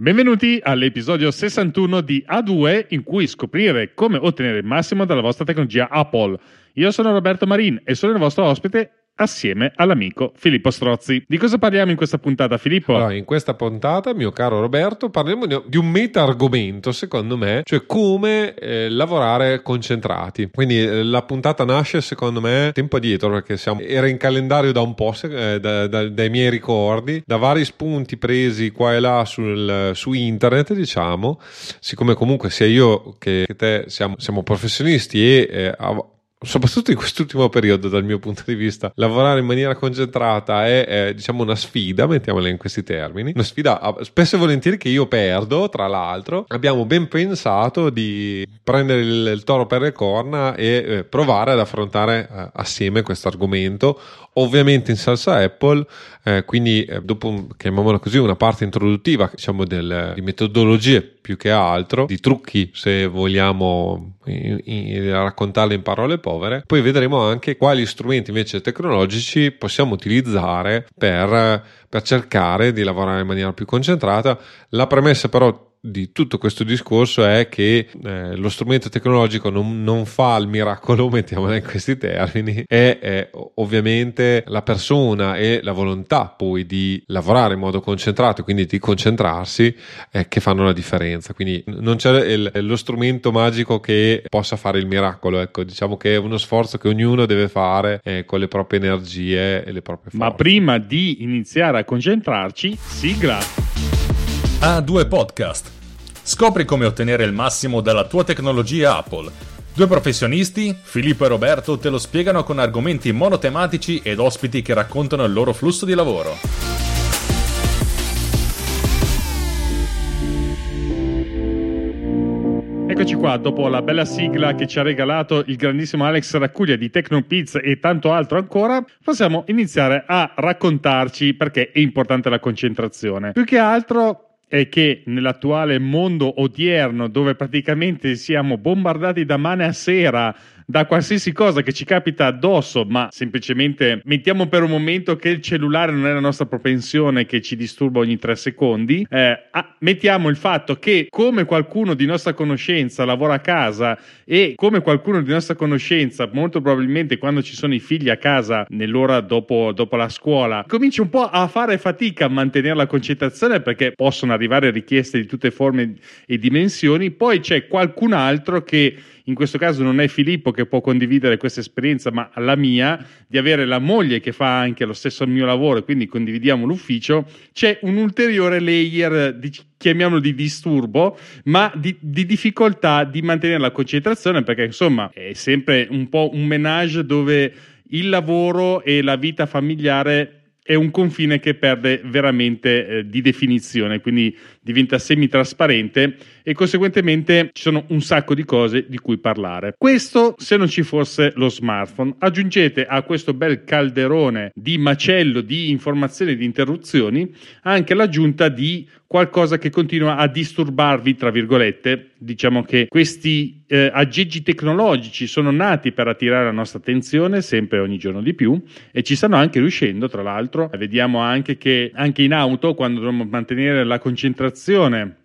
Benvenuti all'episodio 61 di A2 in cui scoprire come ottenere il massimo dalla vostra tecnologia Apple. Io sono Roberto Marin e sono il vostro ospite assieme all'amico Filippo Strozzi. Di cosa parliamo in questa puntata, Filippo? Allora, in questa puntata, mio caro Roberto, parliamo di un meta argomento, secondo me, cioè come eh, lavorare concentrati. Quindi eh, la puntata nasce, secondo me, tempo addietro, perché siamo, era in calendario da un po', eh, da, da, dai miei ricordi, da vari spunti presi qua e là sul, su internet, diciamo, siccome comunque sia io che, che te siamo, siamo professionisti e eh, soprattutto in quest'ultimo periodo dal mio punto di vista lavorare in maniera concentrata è, è diciamo una sfida mettiamola in questi termini. Una sfida ah, spesso e volentieri che io perdo tra l'altro. Abbiamo ben pensato di prendere il, il toro per le corna e eh, provare ad affrontare eh, assieme questo argomento ovviamente in salsa Apple, eh, quindi eh, dopo, chiamiamola così, una parte introduttiva diciamo del, di metodologie più che altro, di trucchi se vogliamo in, in, raccontarle in parole povere, poi vedremo anche quali strumenti invece tecnologici possiamo utilizzare per, per cercare di lavorare in maniera più concentrata. La premessa però di tutto questo discorso è che eh, lo strumento tecnologico non, non, fa il miracolo, mettiamola in questi termini, è, è, ovviamente la persona e la volontà poi di lavorare in modo concentrato, quindi di concentrarsi, eh, che fanno la differenza. Quindi non c'è il, lo strumento magico che possa fare il miracolo, ecco, diciamo che è uno sforzo che ognuno deve fare eh, con le proprie energie e le proprie forze. Ma prima di iniziare a concentrarci, sigla. A2 Podcast. Scopri come ottenere il massimo dalla tua tecnologia Apple. Due professionisti, Filippo e Roberto, te lo spiegano con argomenti monotematici ed ospiti che raccontano il loro flusso di lavoro. Eccoci qua, dopo la bella sigla che ci ha regalato il grandissimo Alex Raccuglia di Tecnopiz e tanto altro ancora, possiamo iniziare a raccontarci perché è importante la concentrazione. Più che altro è che nell'attuale mondo odierno, dove praticamente siamo bombardati da mane a sera da qualsiasi cosa che ci capita addosso, ma semplicemente mettiamo per un momento che il cellulare non è la nostra propensione che ci disturba ogni tre secondi, eh, mettiamo il fatto che come qualcuno di nostra conoscenza lavora a casa e come qualcuno di nostra conoscenza, molto probabilmente quando ci sono i figli a casa nell'ora dopo, dopo la scuola, comincia un po' a fare fatica a mantenere la concentrazione perché possono arrivare richieste di tutte forme e dimensioni, poi c'è qualcun altro che in questo caso non è Filippo che può condividere questa esperienza, ma la mia, di avere la moglie che fa anche lo stesso mio lavoro e quindi condividiamo l'ufficio, c'è un ulteriore layer, di, chiamiamolo di disturbo, ma di, di difficoltà di mantenere la concentrazione perché insomma è sempre un po' un menage dove il lavoro e la vita familiare è un confine che perde veramente eh, di definizione, quindi diventa semi-trasparente e conseguentemente ci sono un sacco di cose di cui parlare. Questo se non ci fosse lo smartphone. Aggiungete a questo bel calderone di macello di informazioni e di interruzioni anche l'aggiunta di qualcosa che continua a disturbarvi, tra virgolette. Diciamo che questi eh, aggeggi tecnologici sono nati per attirare la nostra attenzione sempre ogni giorno di più e ci stanno anche riuscendo, tra l'altro. Vediamo anche che anche in auto, quando dobbiamo mantenere la concentrazione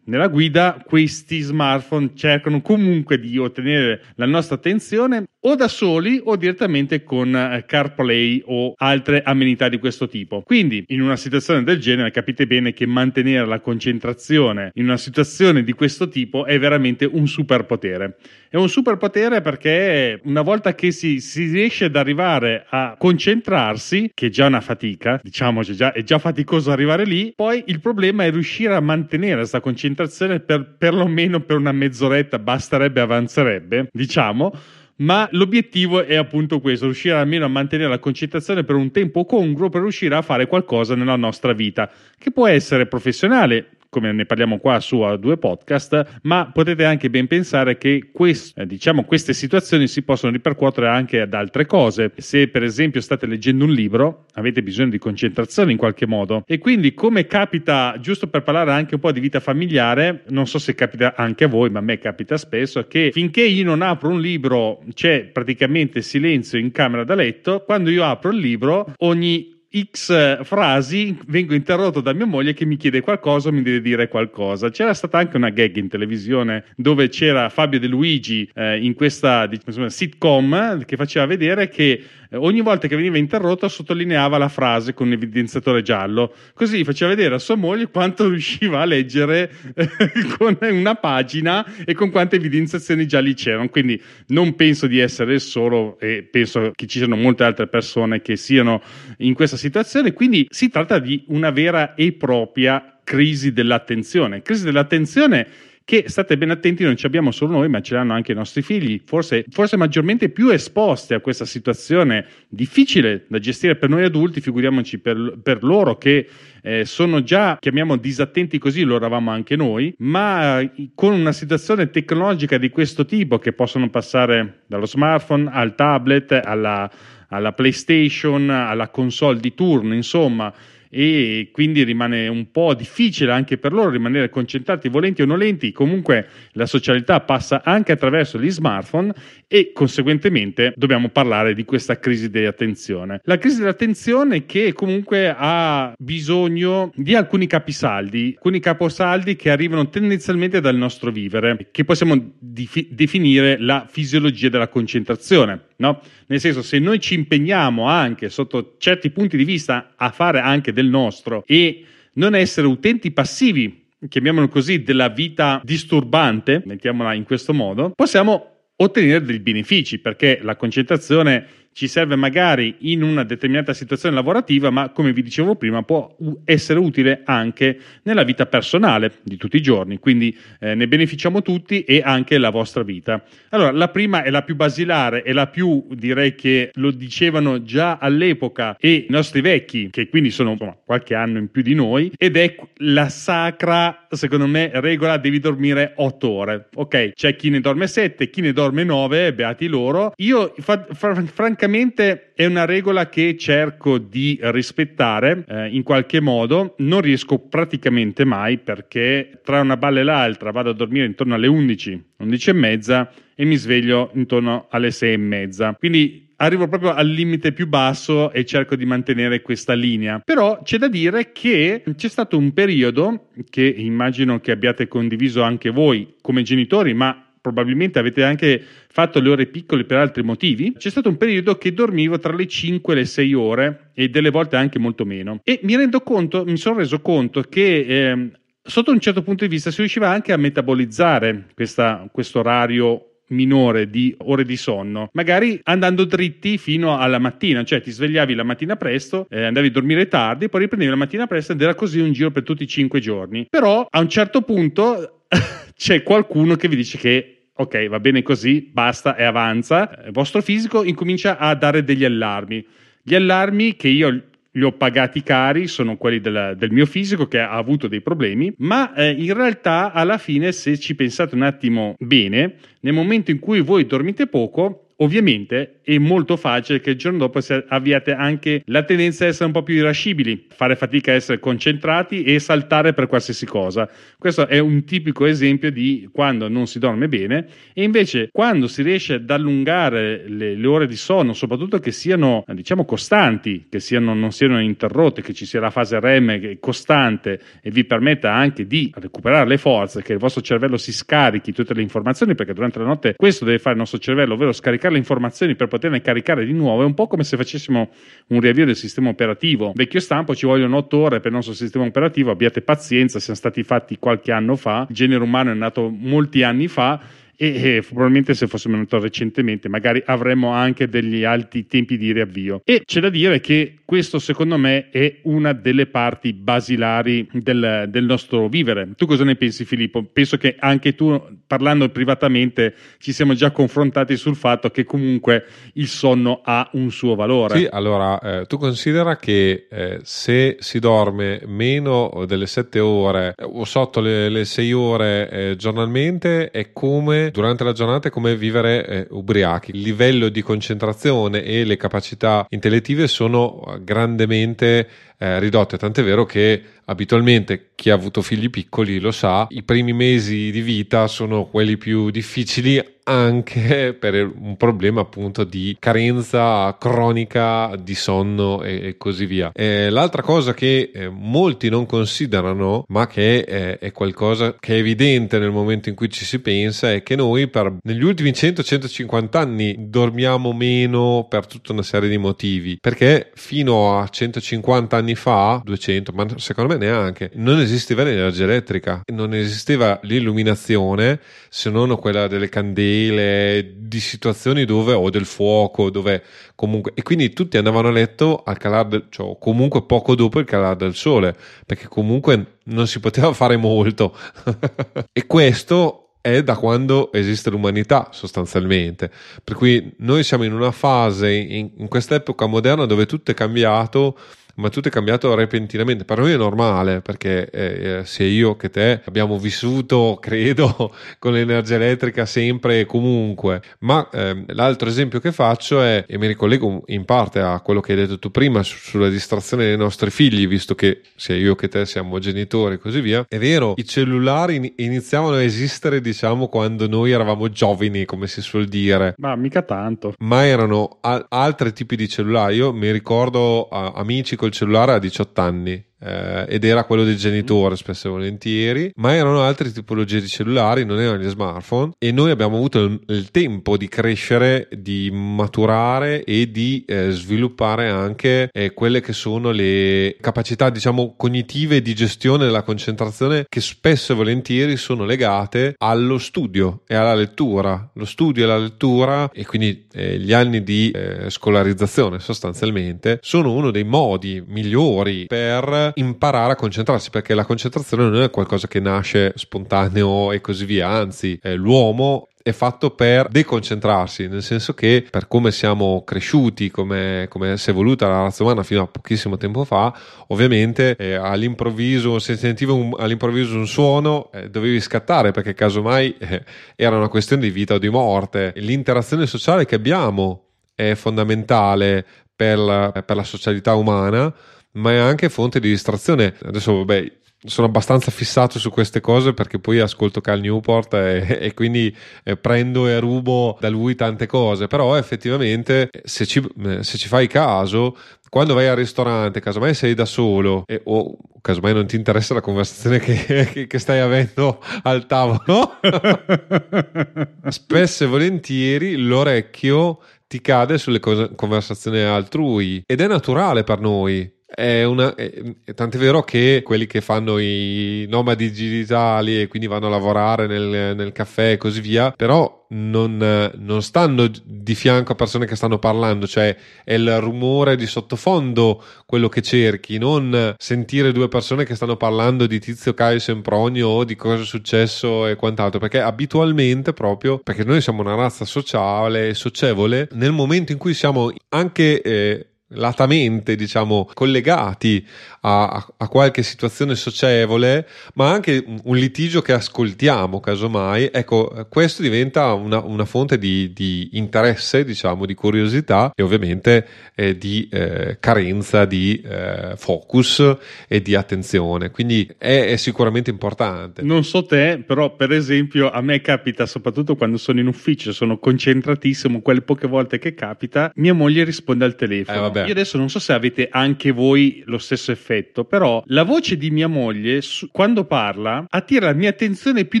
nella guida questi smartphone cercano comunque di ottenere la nostra attenzione o da soli o direttamente con eh, CarPlay o altre amenità di questo tipo. Quindi in una situazione del genere capite bene che mantenere la concentrazione in una situazione di questo tipo è veramente un superpotere. È un superpotere perché una volta che si, si riesce ad arrivare a concentrarsi, che è già una fatica, diciamo già, è già faticoso arrivare lì, poi il problema è riuscire a mantenere questa concentrazione per perlomeno per una mezz'oretta, basterebbe, avanzerebbe, diciamo ma l'obiettivo è appunto questo, riuscire almeno a mantenere la concentrazione per un tempo congruo per riuscire a fare qualcosa nella nostra vita, che può essere professionale, come ne parliamo qua su a due podcast, ma potete anche ben pensare che quest, eh, diciamo, queste situazioni si possono ripercuotere anche ad altre cose. Se per esempio state leggendo un libro, avete bisogno di concentrazione in qualche modo e quindi come capita, giusto per parlare anche un po' di vita familiare, non so se capita anche a voi, ma a me capita spesso, che finché io non apro un libro c'è praticamente silenzio in camera da letto, quando io apro il libro ogni X frasi vengo interrotto da mia moglie che mi chiede qualcosa o mi deve dire qualcosa. C'era stata anche una gag in televisione dove c'era Fabio De Luigi eh, in questa diciamo, sitcom che faceva vedere che eh, ogni volta che veniva interrotto sottolineava la frase con un evidenziatore giallo, così faceva vedere a sua moglie quanto riusciva a leggere eh, con una pagina e con quante evidenziazioni gialli c'erano. Quindi non penso di essere il solo e penso che ci siano molte altre persone che siano in questa situazione, quindi si tratta di una vera e propria crisi dell'attenzione. Crisi dell'attenzione che state ben attenti, non ci abbiamo solo noi, ma ce l'hanno anche i nostri figli, forse, forse maggiormente più esposti a questa situazione difficile da gestire per noi adulti, figuriamoci per, per loro che eh, sono già, chiamiamo disattenti così, lo eravamo anche noi, ma con una situazione tecnologica di questo tipo che possono passare dallo smartphone al tablet, alla, alla PlayStation, alla console di turno, insomma e quindi rimane un po' difficile anche per loro rimanere concentrati volenti o nolenti, comunque la socialità passa anche attraverso gli smartphone e conseguentemente dobbiamo parlare di questa crisi dell'attenzione. La crisi dell'attenzione che comunque ha bisogno di alcuni capisaldi, alcuni caposaldi che arrivano tendenzialmente dal nostro vivere, che possiamo dif- definire la fisiologia della concentrazione. No? Nel senso, se noi ci impegniamo anche sotto certi punti di vista a fare anche del nostro e non essere utenti passivi, chiamiamolo così, della vita disturbante, mettiamola in questo modo, possiamo ottenere dei benefici perché la concentrazione ci serve magari in una determinata situazione lavorativa, ma come vi dicevo prima può essere utile anche nella vita personale di tutti i giorni, quindi eh, ne beneficiamo tutti e anche la vostra vita. Allora, la prima è la più basilare e la più direi che lo dicevano già all'epoca e i nostri vecchi, che quindi sono insomma, qualche anno in più di noi, ed è la sacra, secondo me, regola devi dormire 8 ore. Ok, c'è chi ne dorme 7, chi ne dorme 9, beati loro. Io fa, fra, francamente francamente è una regola che cerco di rispettare eh, in qualche modo, non riesco praticamente mai perché tra una balla e l'altra vado a dormire intorno alle 11, 11 e mezza e mi sveglio intorno alle 6 e mezza. Quindi arrivo proprio al limite più basso e cerco di mantenere questa linea. Però c'è da dire che c'è stato un periodo che immagino che abbiate condiviso anche voi come genitori, ma probabilmente avete anche fatto le ore piccole per altri motivi, c'è stato un periodo che dormivo tra le 5 e le 6 ore e delle volte anche molto meno. E mi rendo conto, mi sono reso conto che eh, sotto un certo punto di vista si riusciva anche a metabolizzare questo orario minore di ore di sonno, magari andando dritti fino alla mattina, cioè ti svegliavi la mattina presto, eh, andavi a dormire tardi, poi riprendevi la mattina presto ed era così un giro per tutti i cinque giorni. Però a un certo punto c'è qualcuno che vi dice che ok, va bene così, basta e avanza, il vostro fisico incomincia a dare degli allarmi. Gli allarmi che io li ho pagati cari, sono quelli del, del mio fisico che ha avuto dei problemi, ma eh, in realtà alla fine se ci pensate un attimo bene, nel momento in cui voi dormite poco, Ovviamente è molto facile che il giorno dopo abbiate anche la tendenza a essere un po' più irascibili, fare fatica a essere concentrati e saltare per qualsiasi cosa. Questo è un tipico esempio di quando non si dorme bene e invece quando si riesce ad allungare le, le ore di sonno, soprattutto che siano diciamo costanti, che siano, non siano interrotte, che ci sia la fase REM costante e vi permetta anche di recuperare le forze, che il vostro cervello si scarichi tutte le informazioni, perché durante la notte questo deve fare il nostro cervello, ovvero scaricare le informazioni per poterne caricare di nuovo è un po' come se facessimo un riavvio del sistema operativo. Vecchio stampo ci vogliono 8 ore per il nostro sistema operativo, abbiate pazienza, siamo stati fatti qualche anno fa, il genere umano è nato molti anni fa e, probabilmente se fossimo nati recentemente magari avremmo anche degli alti tempi di riavvio. E c'è da dire che questo secondo me è una delle parti basilari del, del nostro vivere. Tu cosa ne pensi Filippo? Penso che anche tu parlando privatamente ci siamo già confrontati sul fatto che comunque il sonno ha un suo valore. Sì, allora eh, tu considera che eh, se si dorme meno delle 7 ore eh, o sotto le, le 6 ore eh, giornalmente è come durante la giornata è come vivere eh, ubriachi. Il livello di concentrazione e le capacità intellettive sono grandemente eh, ridotte, tant'è vero che abitualmente chi ha avuto figli piccoli lo sa, i primi mesi di vita sono quelli più difficili anche per un problema appunto di carenza cronica di sonno e, e così via. E l'altra cosa che eh, molti non considerano, ma che è, è, qualcosa che è evidente nel momento in cui ci si pensa, è che noi per, negli ultimi 100-150 anni dormiamo meno per tutta una serie di motivi, perché fino a 150 anni fa, 200, ma secondo me neanche, non esisteva l'energia elettrica, non esisteva l'illuminazione se non quella delle candele, di situazioni dove o del fuoco, dove comunque e quindi tutti andavano a letto al calare del, cioè comunque poco dopo il calare del sole, perché comunque non si poteva fare molto. e questo è da quando esiste l'umanità sostanzialmente. Per cui noi siamo in una fase in, in quest'epoca moderna dove tutto è cambiato ma tutto è cambiato repentinamente. Per noi è normale perché eh, sia io che te abbiamo vissuto, credo, con l'energia elettrica sempre e comunque. Ma eh, l'altro esempio che faccio è, e mi ricollego in parte a quello che hai detto tu prima su, sulla distrazione dei nostri figli, visto che sia io che te siamo genitori e così via. È vero, i cellulari iniziavano a esistere, diciamo, quando noi eravamo giovani, come si suol dire. Ma mica tanto. Ma erano a- altri tipi di cellulari. Io mi ricordo a- amici con cellulare a 18 anni eh, ed era quello del genitore spesso e volentieri, ma erano altre tipologie di cellulari, non erano gli smartphone e noi abbiamo avuto il, il tempo di crescere, di maturare e di eh, sviluppare anche eh, quelle che sono le capacità diciamo cognitive di gestione della concentrazione che spesso e volentieri sono legate allo studio e alla lettura, lo studio e la lettura e quindi eh, gli anni di eh, scolarizzazione sostanzialmente sono uno dei modi migliori per imparare a concentrarsi perché la concentrazione non è qualcosa che nasce spontaneo e così via, anzi eh, l'uomo è fatto per deconcentrarsi, nel senso che per come siamo cresciuti, come, come si è evoluta la razza umana fino a pochissimo tempo fa, ovviamente eh, all'improvviso, se sentivi un, all'improvviso un suono, eh, dovevi scattare perché casomai eh, era una questione di vita o di morte. L'interazione sociale che abbiamo è fondamentale per la, per la socialità umana ma è anche fonte di distrazione. Adesso, vabbè, sono abbastanza fissato su queste cose perché poi ascolto Cal Newport e, e quindi eh, prendo e rubo da lui tante cose. Però effettivamente, se ci, eh, se ci fai caso, quando vai al ristorante, casomai sei da solo e, o casomai non ti interessa la conversazione che, che, che stai avendo al tavolo, spesso e volentieri l'orecchio ti cade sulle cose, conversazioni altrui ed è naturale per noi è una, è, tant'è vero che quelli che fanno i nomadi digitali e quindi vanno a lavorare nel, nel caffè e così via, però non, non, stanno di fianco a persone che stanno parlando, cioè è il rumore di sottofondo quello che cerchi, non sentire due persone che stanno parlando di Tizio Caio Sempronio o di cosa è successo e quant'altro, perché abitualmente proprio, perché noi siamo una razza sociale e socievole, nel momento in cui siamo anche... Eh, latamente diciamo collegati a, a, qualche situazione socievole ma anche un litigio che ascoltiamo casomai. Ecco questo diventa una, una fonte di, di, interesse diciamo di curiosità e ovviamente eh, di eh, carenza di eh, focus e di attenzione. Quindi è, è, sicuramente importante. Non so te però per esempio a me capita soprattutto quando sono in ufficio sono concentratissimo quelle poche volte che capita mia moglie risponde al telefono. Eh, io adesso non so se avete anche voi lo stesso effetto, però la voce di mia moglie quando parla attira la mia attenzione più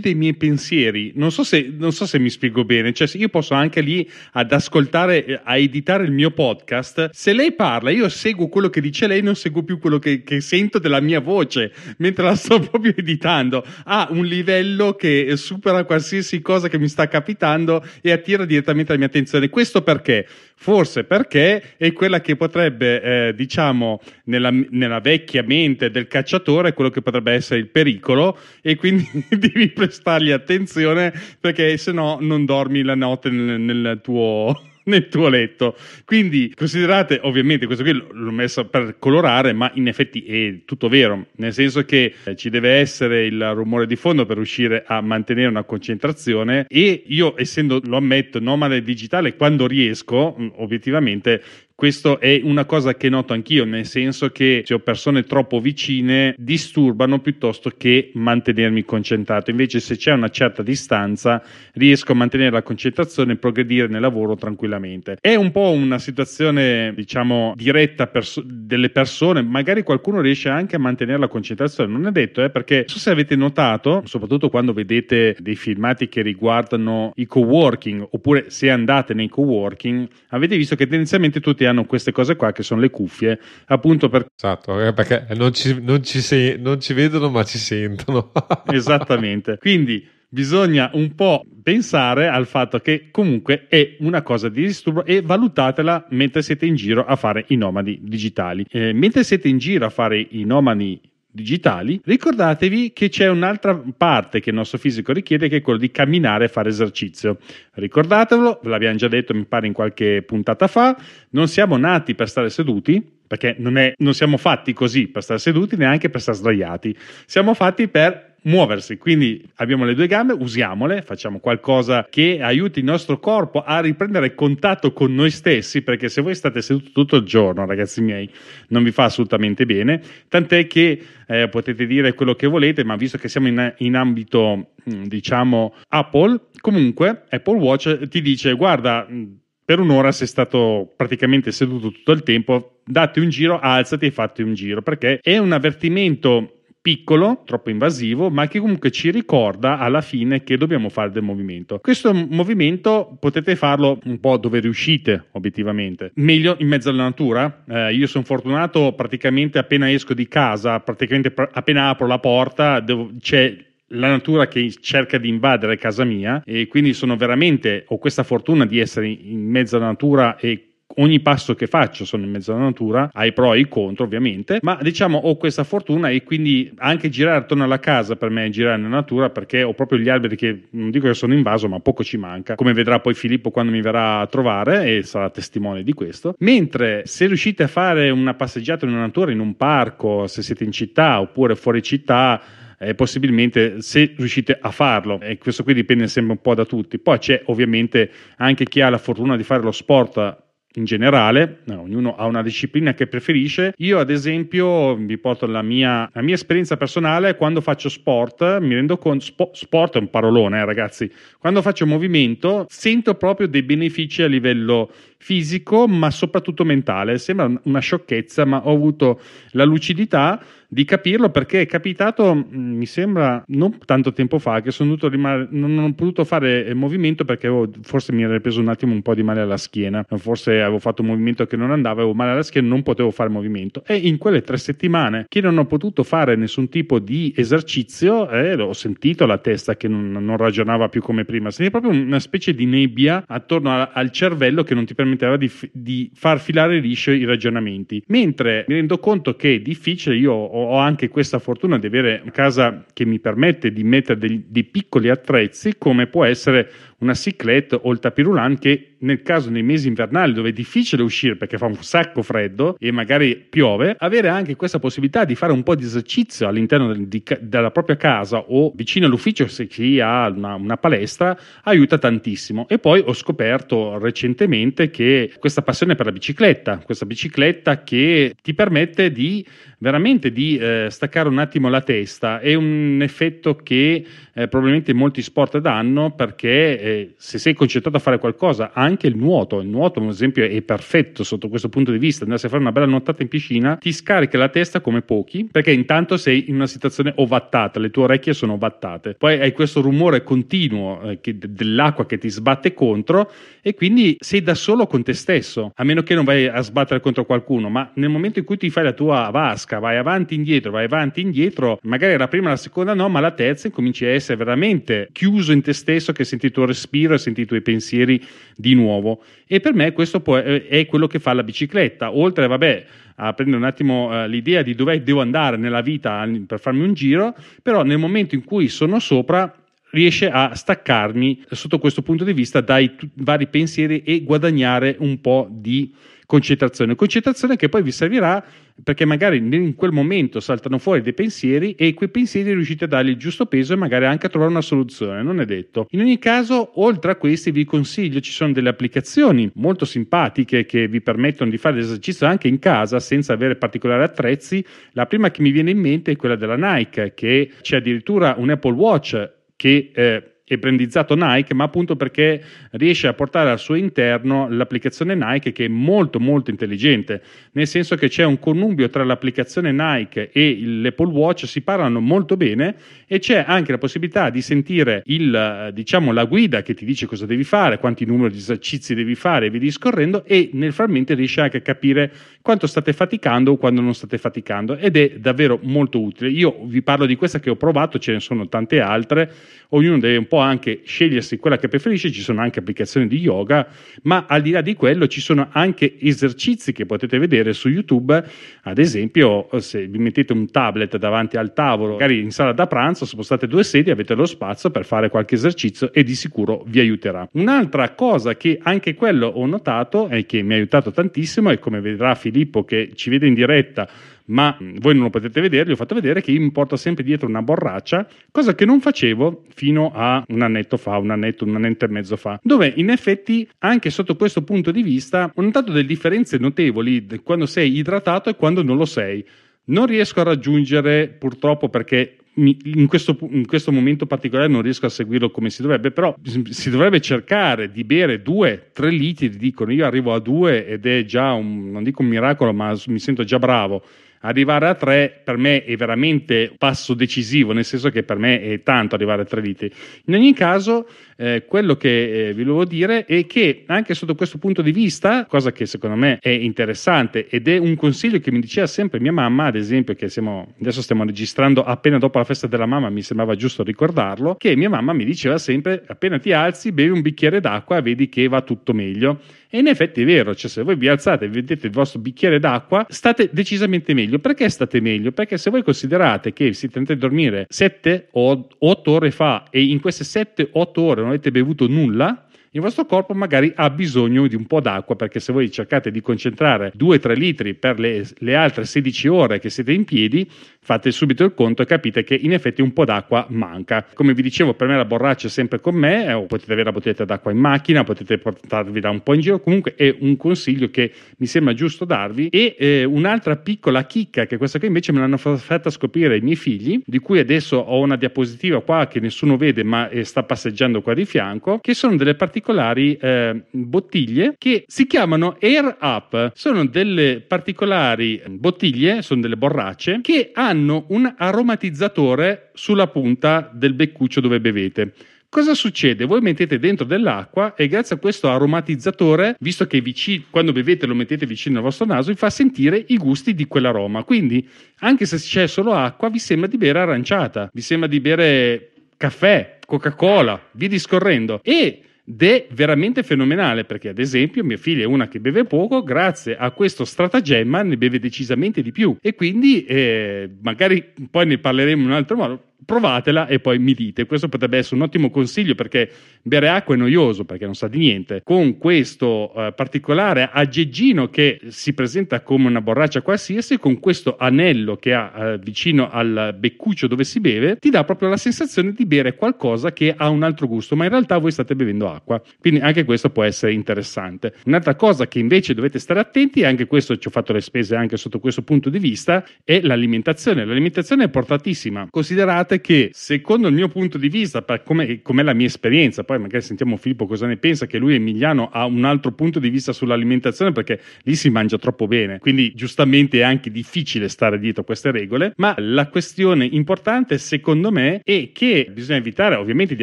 dei miei pensieri. Non so se, non so se mi spiego bene, cioè io posso anche lì ad ascoltare, a editare il mio podcast, se lei parla io seguo quello che dice lei, non seguo più quello che, che sento della mia voce mentre la sto proprio editando. Ha un livello che supera qualsiasi cosa che mi sta capitando e attira direttamente la mia attenzione. Questo perché? Forse perché è quella che potrebbe, eh, diciamo, nella, nella, vecchia mente del cacciatore, quello che potrebbe essere il pericolo, e quindi devi prestargli attenzione perché se no non dormi la notte nel, nel tuo nel tuo letto. Quindi considerate, ovviamente, questo qui l'ho messo per colorare, ma in effetti è tutto vero, nel senso che eh, ci deve essere il rumore di fondo per riuscire a mantenere una concentrazione e io, essendo, lo ammetto, nomade digitale, quando riesco, mm, obiettivamente Questo è una cosa che noto anch'io, nel senso che se ho persone troppo vicine disturbano piuttosto che mantenermi concentrato. Invece se c'è una certa distanza riesco a mantenere la concentrazione e progredire nel lavoro tranquillamente. È un po' una situazione, diciamo, diretta perso- delle persone, magari qualcuno riesce anche a mantenere la concentrazione, non è detto, eh, perché so se avete notato, soprattutto quando vedete dei filmati che riguardano i co-working oppure se andate nei co-working, avete visto che tendenzialmente tutti hanno queste cose qua che sono le cuffie, appunto per... Esatto, eh, perché non ci, non ci, se- non ci vedono ma ci sentono. Esattamente. Quindi bisogna un po' pensare al fatto che comunque è una cosa di disturbo e valutatela mentre siete in giro a fare i nomadi digitali. Eh, mentre siete in giro a fare i nomadi digitali, ricordatevi che c'è un'altra parte che il nostro fisico richiede che è quello di camminare e fare esercizio. Ricordatevelo, ve l'abbiamo già detto mi pare in qualche puntata fa, non siamo nati per stare seduti, perché non, è, non siamo fatti così per stare seduti neanche per stare sdraiati, siamo fatti per muoversi, quindi abbiamo le due gambe, usiamole, facciamo qualcosa che aiuti il nostro corpo a riprendere contatto con noi stessi, perché se voi state seduti tutto il giorno, ragazzi miei, non vi fa assolutamente bene, tant'è che eh, potete dire quello che volete, ma visto che siamo in, in ambito, mm, diciamo, Apple, comunque Apple Watch ti dice, guarda, mm, per un'ora sei stato praticamente seduto tutto il tempo, datti un giro, alzati e fatti un giro, perché è un avvertimento piccolo, troppo invasivo, ma che comunque ci ricorda alla fine che dobbiamo fare del movimento. Questo movimento potete farlo un po' dove riuscite, obiettivamente. Meglio in mezzo alla natura. Eh, io sono fortunato, praticamente appena esco di casa, praticamente appena apro la porta, devo, c'è la natura che cerca di invadere casa mia e quindi sono veramente ho questa fortuna di essere in mezzo alla natura e ogni passo che faccio sono in mezzo alla natura, ai pro e ai contro ovviamente, ma diciamo ho questa fortuna e quindi anche girare attorno alla casa per me è girare nella natura perché ho proprio gli alberi che non dico che sono invaso ma poco ci manca, come vedrà poi Filippo quando mi verrà a trovare e sarà testimone di questo, mentre se riuscite a fare una passeggiata in una natura, in un parco, se siete in città oppure fuori città, eh, possibilmente se riuscite a farlo e questo qui dipende sempre un po' da tutti. Poi c'è ovviamente anche chi ha la fortuna di fare lo sport in generale, no, ognuno ha una disciplina che preferisce. Io, ad esempio, vi porto la mia, la mia esperienza personale. Quando faccio sport, mi rendo conto, spo, sport è un parolone, eh, ragazzi. Quando faccio movimento, sento proprio dei benefici a livello fisico, ma soprattutto mentale. Sembra una sciocchezza, ma ho avuto la lucidità di capirlo perché è capitato, mm, mi sembra, non tanto tempo fa, che sono dovuto rimanere, non ho potuto fare movimento perché avevo, forse mi era preso un attimo un po' di male alla schiena, forse avevo fatto un movimento che non andava, avevo male alla schiena, non potevo fare movimento. E in quelle tre settimane che non ho potuto fare nessun tipo di esercizio, eh, ho sentito la testa che non, non ragionava più come prima, sentivo proprio una specie di nebbia attorno a, al cervello che non ti permetteva di, di far filare liscio i ragionamenti. Mentre mi rendo conto che è difficile, io ho ho anche questa fortuna di avere una casa che mi permette di mettere dei, dei piccoli attrezzi come può essere una cyclette o il tapirulan che nel caso nei mesi invernali dove è difficile uscire perché fa un sacco freddo e magari piove, avere anche questa possibilità di fare un po' di esercizio all'interno di, della propria casa o vicino all'ufficio se chi ha una, una palestra aiuta tantissimo. E poi ho scoperto recentemente che questa passione per la bicicletta, questa bicicletta che ti permette di veramente di eh, staccare un attimo la testa, è un effetto che eh, probabilmente molti sport danno perché eh, se sei concentrato a fare qualcosa, anche il nuoto, il nuoto ad esempio è perfetto sotto questo punto di vista, andarsi a fare una bella nuotata in piscina ti scarica la testa come pochi perché intanto sei in una situazione ovattata, le tue orecchie sono ovattate, poi hai questo rumore continuo eh, che, dell'acqua che ti sbatte contro e quindi sei da solo con te stesso, a meno che non vai a sbattere contro qualcuno, ma nel momento in cui ti fai la tua vasca, vai avanti indietro, vai avanti indietro, magari la prima, la seconda no, ma la terza incominci a essere veramente chiuso in te stesso che senti il tuo respiro e senti i tuoi pensieri di nuovo. E per me questo può, è quello che fa la bicicletta. Oltre, vabbè, a prendere un attimo uh, l'idea di dove devo andare nella vita per farmi un giro, però nel momento in cui sono sopra riesce a staccarmi sotto questo punto di vista dai vari pensieri e guadagnare un po' di concentrazione. Concentrazione che poi vi servirà perché magari in quel momento saltano fuori dei pensieri e quei pensieri riuscite a dargli il giusto peso e magari anche a trovare una soluzione, non è detto. In ogni caso, oltre a questi vi consiglio, ci sono delle applicazioni molto simpatiche che vi permettono di fare l'esercizio anche in casa senza avere particolari attrezzi. La prima che mi viene in mente è quella della Nike, che c'è addirittura un Apple Watch che eh, è brandizzato Nike, ma appunto perché riesce a portare al suo interno l'applicazione Nike che è molto molto intelligente, nel senso che c'è un connubio tra l'applicazione Nike e l'Apple Watch, si parlano molto bene e c'è anche la possibilità di sentire il, diciamo, la guida che ti dice cosa devi fare, quanti numeri di esercizi devi fare e via discorrendo e nel frammento riesce anche a capire quanto state faticando o quando non state faticando ed è davvero molto utile. Io vi parlo di questa che ho provato, ce ne sono tante altre, ognuno deve un po' anche scegliersi quella che preferisce, ci sono anche applicazioni di yoga, ma al di là di quello ci sono anche esercizi che potete vedere su YouTube, ad esempio se vi mettete un tablet davanti al tavolo, magari in sala da pranzo, spostate due sedie, avete lo spazio per fare qualche esercizio e di sicuro vi aiuterà. Un'altra cosa che anche quello ho notato e che mi ha aiutato tantissimo e come vedrà Filippo che ci vede in diretta ma voi non lo potete vedere, gli ho fatto vedere che io mi porto sempre dietro una borraccia, cosa che non facevo fino a un annetto fa, un annetto, un annetto e mezzo fa, dove in effetti anche sotto questo punto di vista ho notato delle differenze notevoli quando sei idratato e quando non lo sei. Non riesco a raggiungere purtroppo perché in questo, in questo, momento particolare non riesco a seguirlo come si dovrebbe, però si dovrebbe cercare di bere 2-3 litri, dicono io arrivo a 2 ed è già un, non dico un miracolo, ma mi sento già bravo arrivare a 3 per me è veramente un passo decisivo, nel senso che per me è tanto arrivare a 3 litri. In ogni caso, eh, quello che eh, vi volevo dire è che anche sotto questo punto di vista, cosa che secondo me è interessante ed è un consiglio che mi diceva sempre mia mamma, ad esempio, che siamo, adesso stiamo registrando appena dopo la festa della mamma, mi sembrava giusto ricordarlo, che mia mamma mi diceva sempre appena ti alzi bevi un bicchiere d'acqua e vedi che va tutto meglio. E in effetti è vero, cioè se voi vi alzate e vedete il vostro bicchiere d'acqua, state decisamente meglio. Perché state meglio? Perché se voi considerate che siete andati a dormire 7 o 8 ore fa e in queste 7-8 ore non avete bevuto nulla, il vostro corpo magari ha bisogno di un po' d'acqua perché se voi cercate di concentrare 2-3 litri per le, le, altre 16 ore che siete in piedi, fate subito il conto e capite che in effetti un po' d'acqua manca. Come vi dicevo, per me la borraccia è sempre con me, eh, potete avere la bottiglia d'acqua in macchina, potete portarvela un po' in giro, comunque è un consiglio che mi sembra giusto darvi. E eh, un'altra piccola chicca, che questa qui invece me l'hanno fatta scoprire i miei figli, di cui adesso ho una diapositiva qua che nessuno vede ma eh, sta passeggiando qua di fianco, che sono delle particolari particolari eh, bottiglie che si chiamano Air Up. Sono delle particolari bottiglie, sono delle borracce che hanno un aromatizzatore sulla punta del beccuccio dove bevete. Cosa succede? Voi mettete dentro dell'acqua e grazie a questo aromatizzatore, visto che vicino, quando bevete lo mettete vicino al vostro naso, vi fa sentire i gusti di quell'aroma. Quindi, anche se c'è solo acqua, vi sembra di bere aranciata, vi sembra di bere caffè, Coca-Cola, via discorrendo. E ed è veramente fenomenale perché ad esempio mia figlia è una che beve poco grazie a questo stratagemma ne beve decisamente di più. E quindi eh, magari poi ne parleremo in un altro modo provatela e poi mi dite. Questo potrebbe essere un ottimo consiglio perché bere acqua è noioso perché non sa di niente. Con questo eh, particolare aggeggino che si presenta come una borraccia qualsiasi, con questo anello che ha eh, vicino al beccuccio dove si beve, ti dà proprio la sensazione di bere qualcosa che ha un altro gusto, ma in realtà voi state bevendo acqua. Quindi anche questo può essere interessante. Un'altra cosa che invece dovete stare attenti, e anche questo ci ho fatto le spese anche sotto questo punto di vista, è l'alimentazione. L'alimentazione è portatissima. Considerate Considerate che, secondo il mio punto di vista, come è la mia esperienza, poi magari sentiamo Filippo cosa ne pensa, che lui Emiliano ha un altro punto di vista sull'alimentazione perché lì si mangia troppo bene, quindi giustamente è anche difficile stare dietro queste regole, ma la questione importante secondo me è che bisogna evitare ovviamente di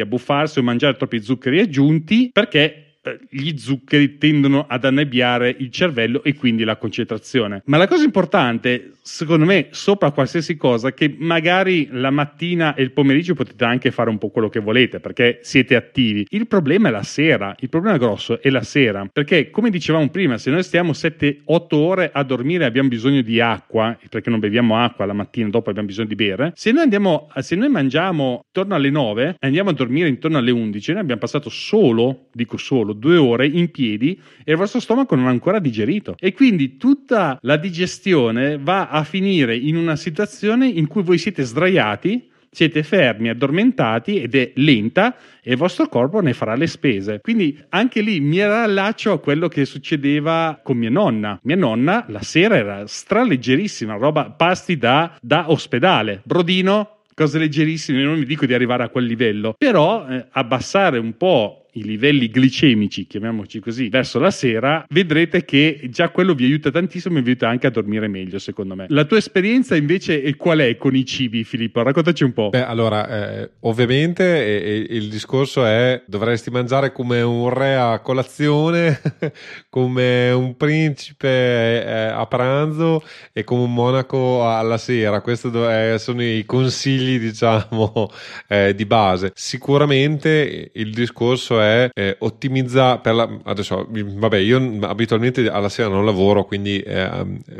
abbuffarsi o mangiare troppi zuccheri aggiunti perché gli zuccheri tendono ad annebbiare il cervello e quindi la concentrazione. Ma la cosa importante, secondo me, sopra qualsiasi cosa, che magari la mattina e il pomeriggio potete anche fare un po' quello che volete perché siete attivi. Il problema è la sera, il problema grosso è la sera, perché come dicevamo prima, se noi stiamo 7-8 ore a dormire abbiamo bisogno di acqua, perché non beviamo acqua la mattina, dopo abbiamo bisogno di bere, se noi andiamo, se noi mangiamo intorno alle 9 e andiamo a dormire intorno alle 11, noi abbiamo passato solo, dico solo, due ore in piedi e il vostro stomaco non ha ancora digerito. E quindi tutta la digestione va a finire in una situazione in cui voi siete sdraiati siete fermi, addormentati ed è lenta e il vostro corpo ne farà le spese. Quindi anche lì mi allaccio a quello che succedeva con mia nonna. Mia nonna la sera era straleggerissima, roba pasti da, da ospedale. Brodino, cose leggerissime, non vi dico di arrivare a quel livello, però eh, abbassare un po' i livelli glicemici, chiamiamoci così, verso la sera, vedrete che già quello vi aiuta tantissimo e vi aiuta anche a dormire meglio, secondo me. La tua esperienza invece è qual è con i cibi, Filippo? Raccontaci un po'. Beh, allora, eh, ovviamente eh, il discorso è dovresti mangiare come un re a colazione, come un principe eh, a pranzo e come un monaco alla sera. Questi sono i consigli, diciamo, eh, di base. Sicuramente il discorso è è eh, ottimizzare per la, adesso vabbè io abitualmente alla sera non lavoro quindi eh,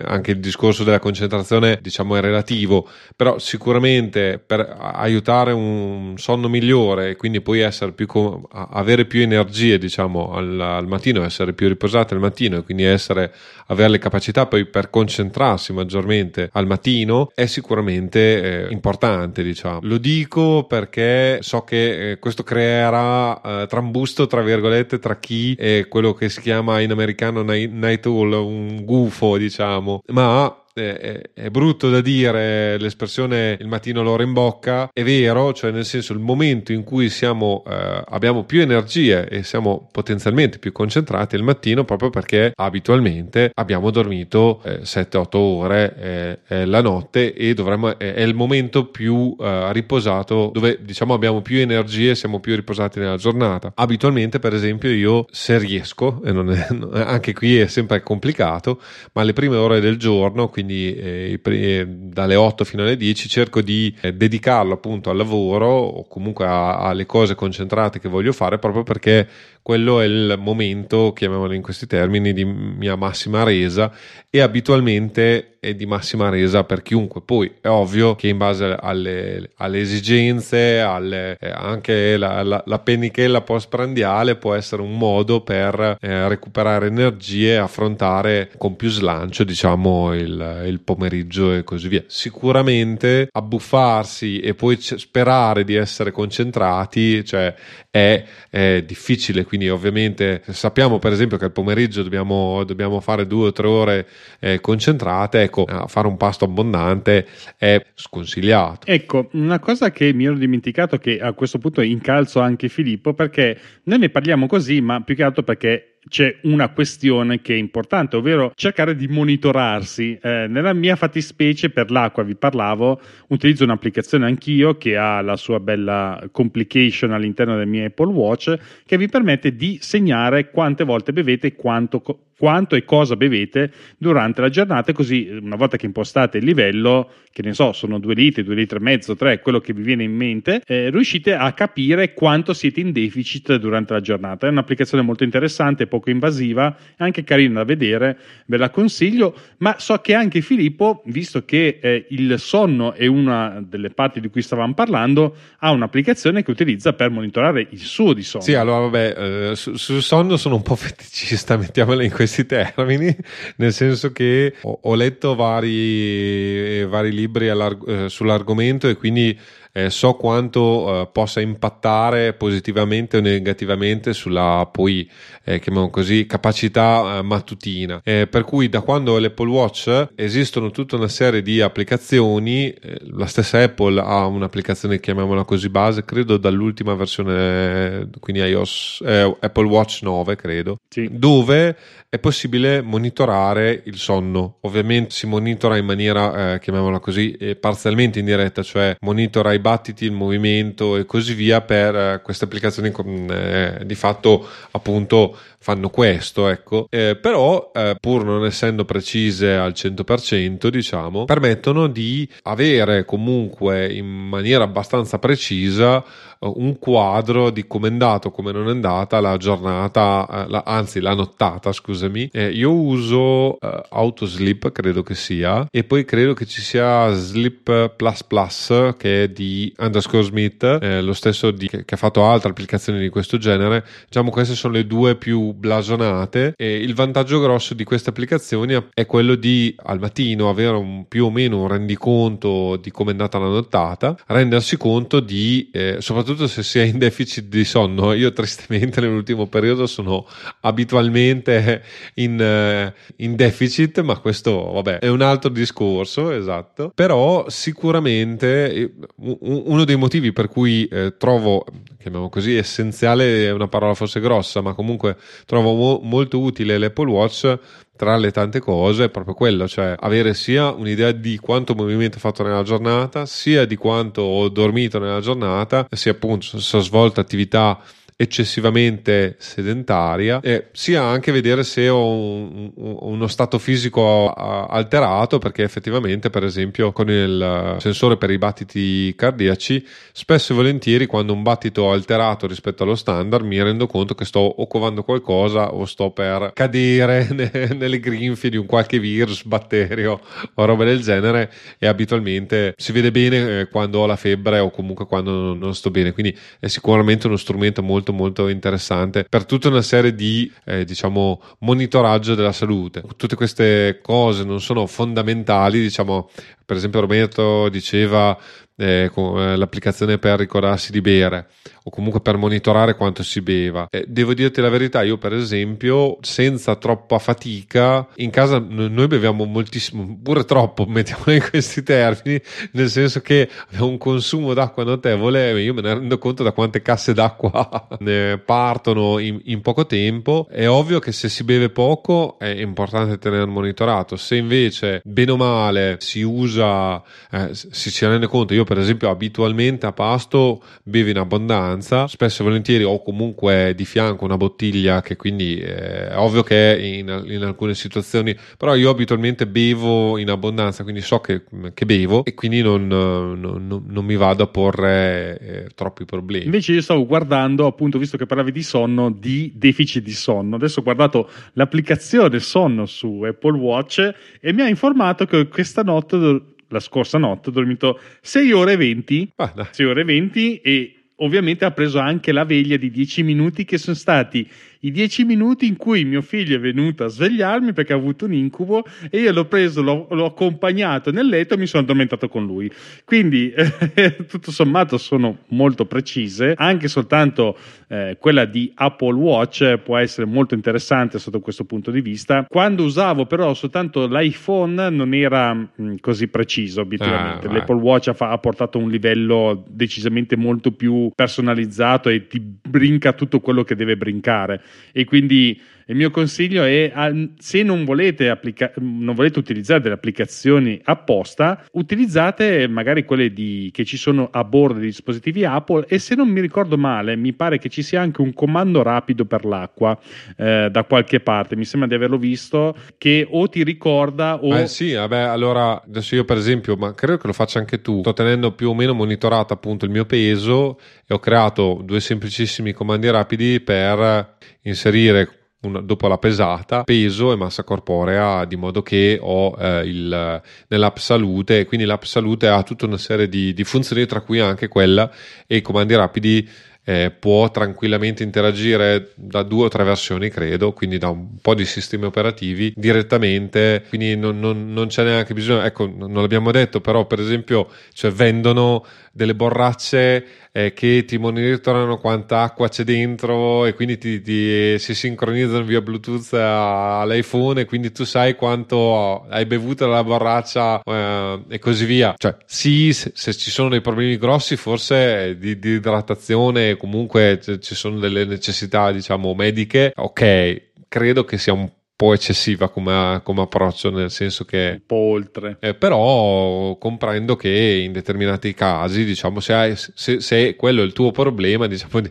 anche il discorso della concentrazione diciamo è relativo. Però sicuramente per aiutare un sonno migliore e quindi poi essere più avere più energie diciamo al, al mattino essere più riposati al mattino e quindi essere avere le capacità poi per concentrarsi maggiormente al mattino è sicuramente eh, importante diciamo. Lo dico perché so che eh, questo creerà eh, trambusto tra virgolette tra chi è quello che si chiama in americano night owl, un gufo diciamo, ma è, è, brutto da dire l'espressione il mattino l'ora in bocca, è vero, cioè nel senso il momento in cui siamo, eh, abbiamo più energie e siamo potenzialmente più concentrati è il mattino proprio perché abitualmente abbiamo dormito eh, 7-8 ore eh, la notte e dovremmo, è il momento più eh, riposato dove diciamo abbiamo più energie e siamo più riposati nella giornata. Abitualmente per esempio io se riesco, e è, anche qui è sempre complicato, ma le prime ore del giorno, quindi quindi eh, eh, dalle 8 fino alle 10 cerco di eh, dedicarlo appunto al lavoro o comunque alle cose concentrate che voglio fare proprio perché quello è il momento, chiamiamolo in questi termini, di mia massima resa e abitualmente è di massima resa per chiunque. Poi è ovvio che in base alle, alle esigenze, alle, eh, anche la, la, la, pennichella postprandiale può essere un modo per eh, recuperare energie e affrontare con più slancio, diciamo, il, il pomeriggio e così via. Sicuramente abbuffarsi e poi sperare di essere concentrati, cioè è, è difficile quindi ovviamente sappiamo per esempio che al pomeriggio dobbiamo, dobbiamo fare due o tre ore eh, concentrate, ecco, fare un pasto abbondante è sconsigliato. Ecco, una cosa che mi ero dimenticato che a questo punto incalzo anche Filippo perché noi ne parliamo così, ma più che altro perché c'è una questione che è importante, ovvero cercare di monitorarsi. Eh, nella mia fattispecie per l'acqua vi parlavo, utilizzo un'applicazione anch'io che ha la sua bella complication all'interno del mio Apple Watch che vi permette di segnare quante volte bevete e quanto quanto e cosa bevete durante la giornata, così una volta che impostate il livello, che ne so, sono due litri, due litri e mezzo, tre, quello che vi viene in mente, eh, riuscite a capire quanto siete in deficit durante la giornata. È un'applicazione molto interessante, poco invasiva, anche carina da vedere, ve la consiglio, ma so che anche Filippo, visto che eh, il sonno è una delle parti di cui stavamo parlando, ha un'applicazione che utilizza per monitorare il suo di sonno. Sì, allora vabbè, eh, sul sonno sono un po' feticista, mettiamola in questi termini, nel senso che ho, ho letto vari, vari libri eh, sull'argomento e quindi eh, so quanto eh, possa impattare positivamente o negativamente sulla poi, eh, chiamiamo così, capacità eh, mattutina. Eh, per cui da quando l'Apple Watch esistono tutta una serie di applicazioni, eh, la stessa Apple ha un'applicazione, chiamiamola così, base, credo dall'ultima versione, quindi iOS, Apple Watch 9, credo, sì. dove è possibile monitorare il sonno. Ovviamente si monitora in maniera, chiamiamola così, parzialmente in diretta, cioè monitora i battiti, il movimento e così via per eh, queste applicazioni eh, di fatto appunto fanno questo, ecco. Eh, però, eh, pur non essendo precise al 100%, diciamo, permettono di avere comunque in maniera abbastanza precisa eh, un quadro di come è andato, come non è andata la giornata, eh, la, anzi la nottata, scusami. Eh, io uso eh, Autosleep, credo che sia, e poi credo che ci sia Sleep Plus Plus che è di underscore Smith, lo stesso di, che, che, ha fatto altre applicazioni di questo genere. Diciamo queste sono le due più blasonate e il vantaggio grosso di queste applicazioni è quello di al mattino avere un, più o meno un rendiconto di come è andata la nottata, rendersi conto di, eh, soprattutto se si è in deficit di sonno, io tristemente nell'ultimo periodo sono abitualmente in, eh, in deficit, ma questo vabbè è un altro discorso, esatto, però sicuramente uno dei motivi per cui eh, trovo, chiamiamo così, essenziale è una parola forse grossa, ma comunque trovo mo- molto utile l'Apple Watch tra le tante cose è proprio quello, cioè avere sia un'idea di quanto movimento ho fatto nella giornata, sia di quanto ho dormito nella giornata, sia appunto se ho svolto attività eccessivamente sedentaria e sia anche vedere se ho un, un, uno stato fisico alterato perché effettivamente per esempio con il sensore per i battiti cardiaci spesso e volentieri quando un battito alterato rispetto allo standard mi rendo conto che sto o covando qualcosa o sto per cadere nelle grinfie di un qualche virus, batterio o roba del genere e abitualmente si vede bene eh, quando ho la febbre o comunque quando non sto bene. Quindi è sicuramente uno strumento molto molto molto interessante per tutta una serie di eh, diciamo monitoraggio della salute. Tutte queste cose non sono fondamentali diciamo per esempio Roberto diceva eh, eh, l'applicazione per ricordarsi di bere o comunque per monitorare quanto si beva. Eh, devo dirti la verità, io per esempio, senza troppa fatica, in casa noi beviamo moltissimo, pure troppo, mettiamolo in questi termini, nel senso che abbiamo un consumo d'acqua notevole, io me ne rendo conto da quante casse d'acqua ne partono in, in poco tempo. È ovvio che se si beve poco è importante tenere monitorato, se invece bene o male si usa, eh, si, si rende conto, io per esempio abitualmente a pasto bevo in abbondanza, spesso e volentieri ho comunque di fianco una bottiglia che quindi eh, è ovvio che in, in, alcune situazioni, però io abitualmente bevo in abbondanza, quindi so che, che bevo e quindi non, non, non, mi vado a porre eh, troppi problemi. Invece io stavo guardando, appunto, visto che parlavi di sonno, di deficit di sonno. Adesso ho guardato l'applicazione sonno su Apple Watch e mi ha informato che questa notte la scorsa notte ho dormito 6 ore e 20, ah, 6 ore e 20 e ovviamente ha preso anche la veglia di 10 minuti che sono stati i dieci minuti in cui mio figlio è venuto a svegliarmi perché ha avuto un incubo e io l'ho preso, l'ho, l'ho accompagnato nel letto e mi sono addormentato con lui. Quindi, eh, tutto sommato, sono molto precise. Anche soltanto eh, quella di Apple Watch può essere molto interessante sotto questo punto di vista. Quando usavo però soltanto l'iPhone non era mh, mm, così preciso, obiettivamente. Ah, L'Apple Watch ha, ha portato un livello decisamente molto più personalizzato e ti brinca tutto quello che deve brincare e quindi il mio consiglio è se non volete, applica- non volete utilizzare delle applicazioni apposta, utilizzate magari quelle di, che ci sono a bordo dei dispositivi Apple e se non mi ricordo male mi pare che ci sia anche un comando rapido per l'acqua eh, da qualche parte, mi sembra di averlo visto, che o ti ricorda o... Eh sì, vabbè, allora adesso io per esempio, ma credo che lo faccia anche tu, sto tenendo più o meno monitorato appunto il mio peso e ho creato due semplicissimi comandi rapidi per inserire una, dopo la pesata peso e massa corporea di modo che ho eh, il, nell'app salute. Quindi l'app salute ha tutta una serie di, di funzioni tra cui anche quella e i comandi rapidi eh, può tranquillamente interagire da due o tre versioni, credo, quindi da un po' di sistemi operativi direttamente, quindi non, non, non c'è neanche bisogno, ecco, non l'abbiamo detto, però per esempio, cioè vendono delle borracce eh, che ti monitorano quanta acqua c'è dentro e quindi ti, ti, si sincronizzano via Bluetooth all'iPhone e quindi tu sai quanto hai bevuto dalla borraccia eh, e così via. Cioè, sì, se, se, ci sono dei problemi grossi, forse di, di idratazione, comunque ci sono delle necessità, diciamo, mediche, ok, credo che sia un po' eccessiva come, come, approccio, nel senso che... Un po' oltre. Eh, però comprendo che in determinati casi, diciamo, se, hai, se, se quello è il tuo problema, diciamo,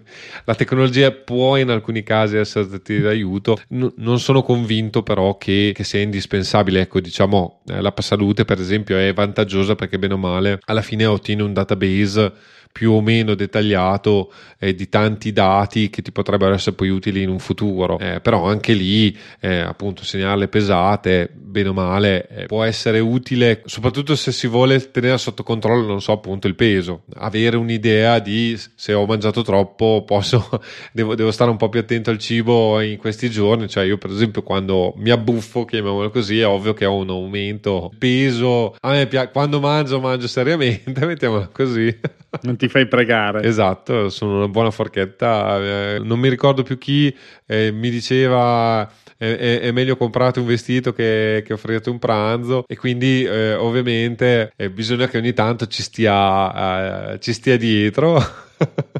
la tecnologia può in alcuni casi esserti d'aiuto. N- non sono convinto però che, che sia indispensabile. Ecco, diciamo, eh, la salute per esempio è vantaggiosa perché bene o male alla fine ottieni un database più o meno dettagliato eh, di tanti dati che ti potrebbero essere poi utili in un futuro. Eh, però anche lì, eh, appunto segnarle pesate, bene o male, eh, può essere utile, soprattutto se si vuole tenere sotto controllo, non so, appunto il peso, avere un'idea di se ho mangiato troppo, posso, devo, devo stare un po' più attento al cibo in questi giorni, cioè io per esempio quando mi abbuffo, chiamiamolo così, è ovvio che ho un aumento peso, a me piace, quando mangio, mangio seriamente, mettiamola così. Non ti fai pregare. Esatto, sono una buona forchetta. Eh, non mi ricordo più chi eh, mi diceva è, è, meglio comprare un vestito che, che offrirti un pranzo e quindi eh, ovviamente eh, bisogna che ogni tanto ci stia, eh, ci stia dietro.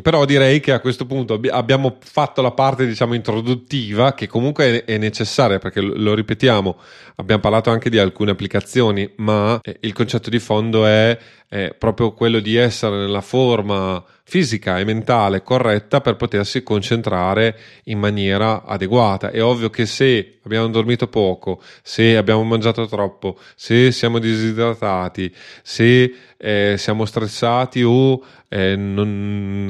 Però direi che a questo punto abbiamo fatto la parte diciamo introduttiva che comunque è necessaria perché lo ripetiamo, abbiamo parlato anche di alcune applicazioni, ma eh, il concetto di fondo è, è proprio quello di essere nella forma fisica e mentale corretta per potersi concentrare in maniera adeguata. È ovvio che se abbiamo dormito poco, se abbiamo mangiato troppo, se siamo disidratati, se eh, siamo stressati o eh, non,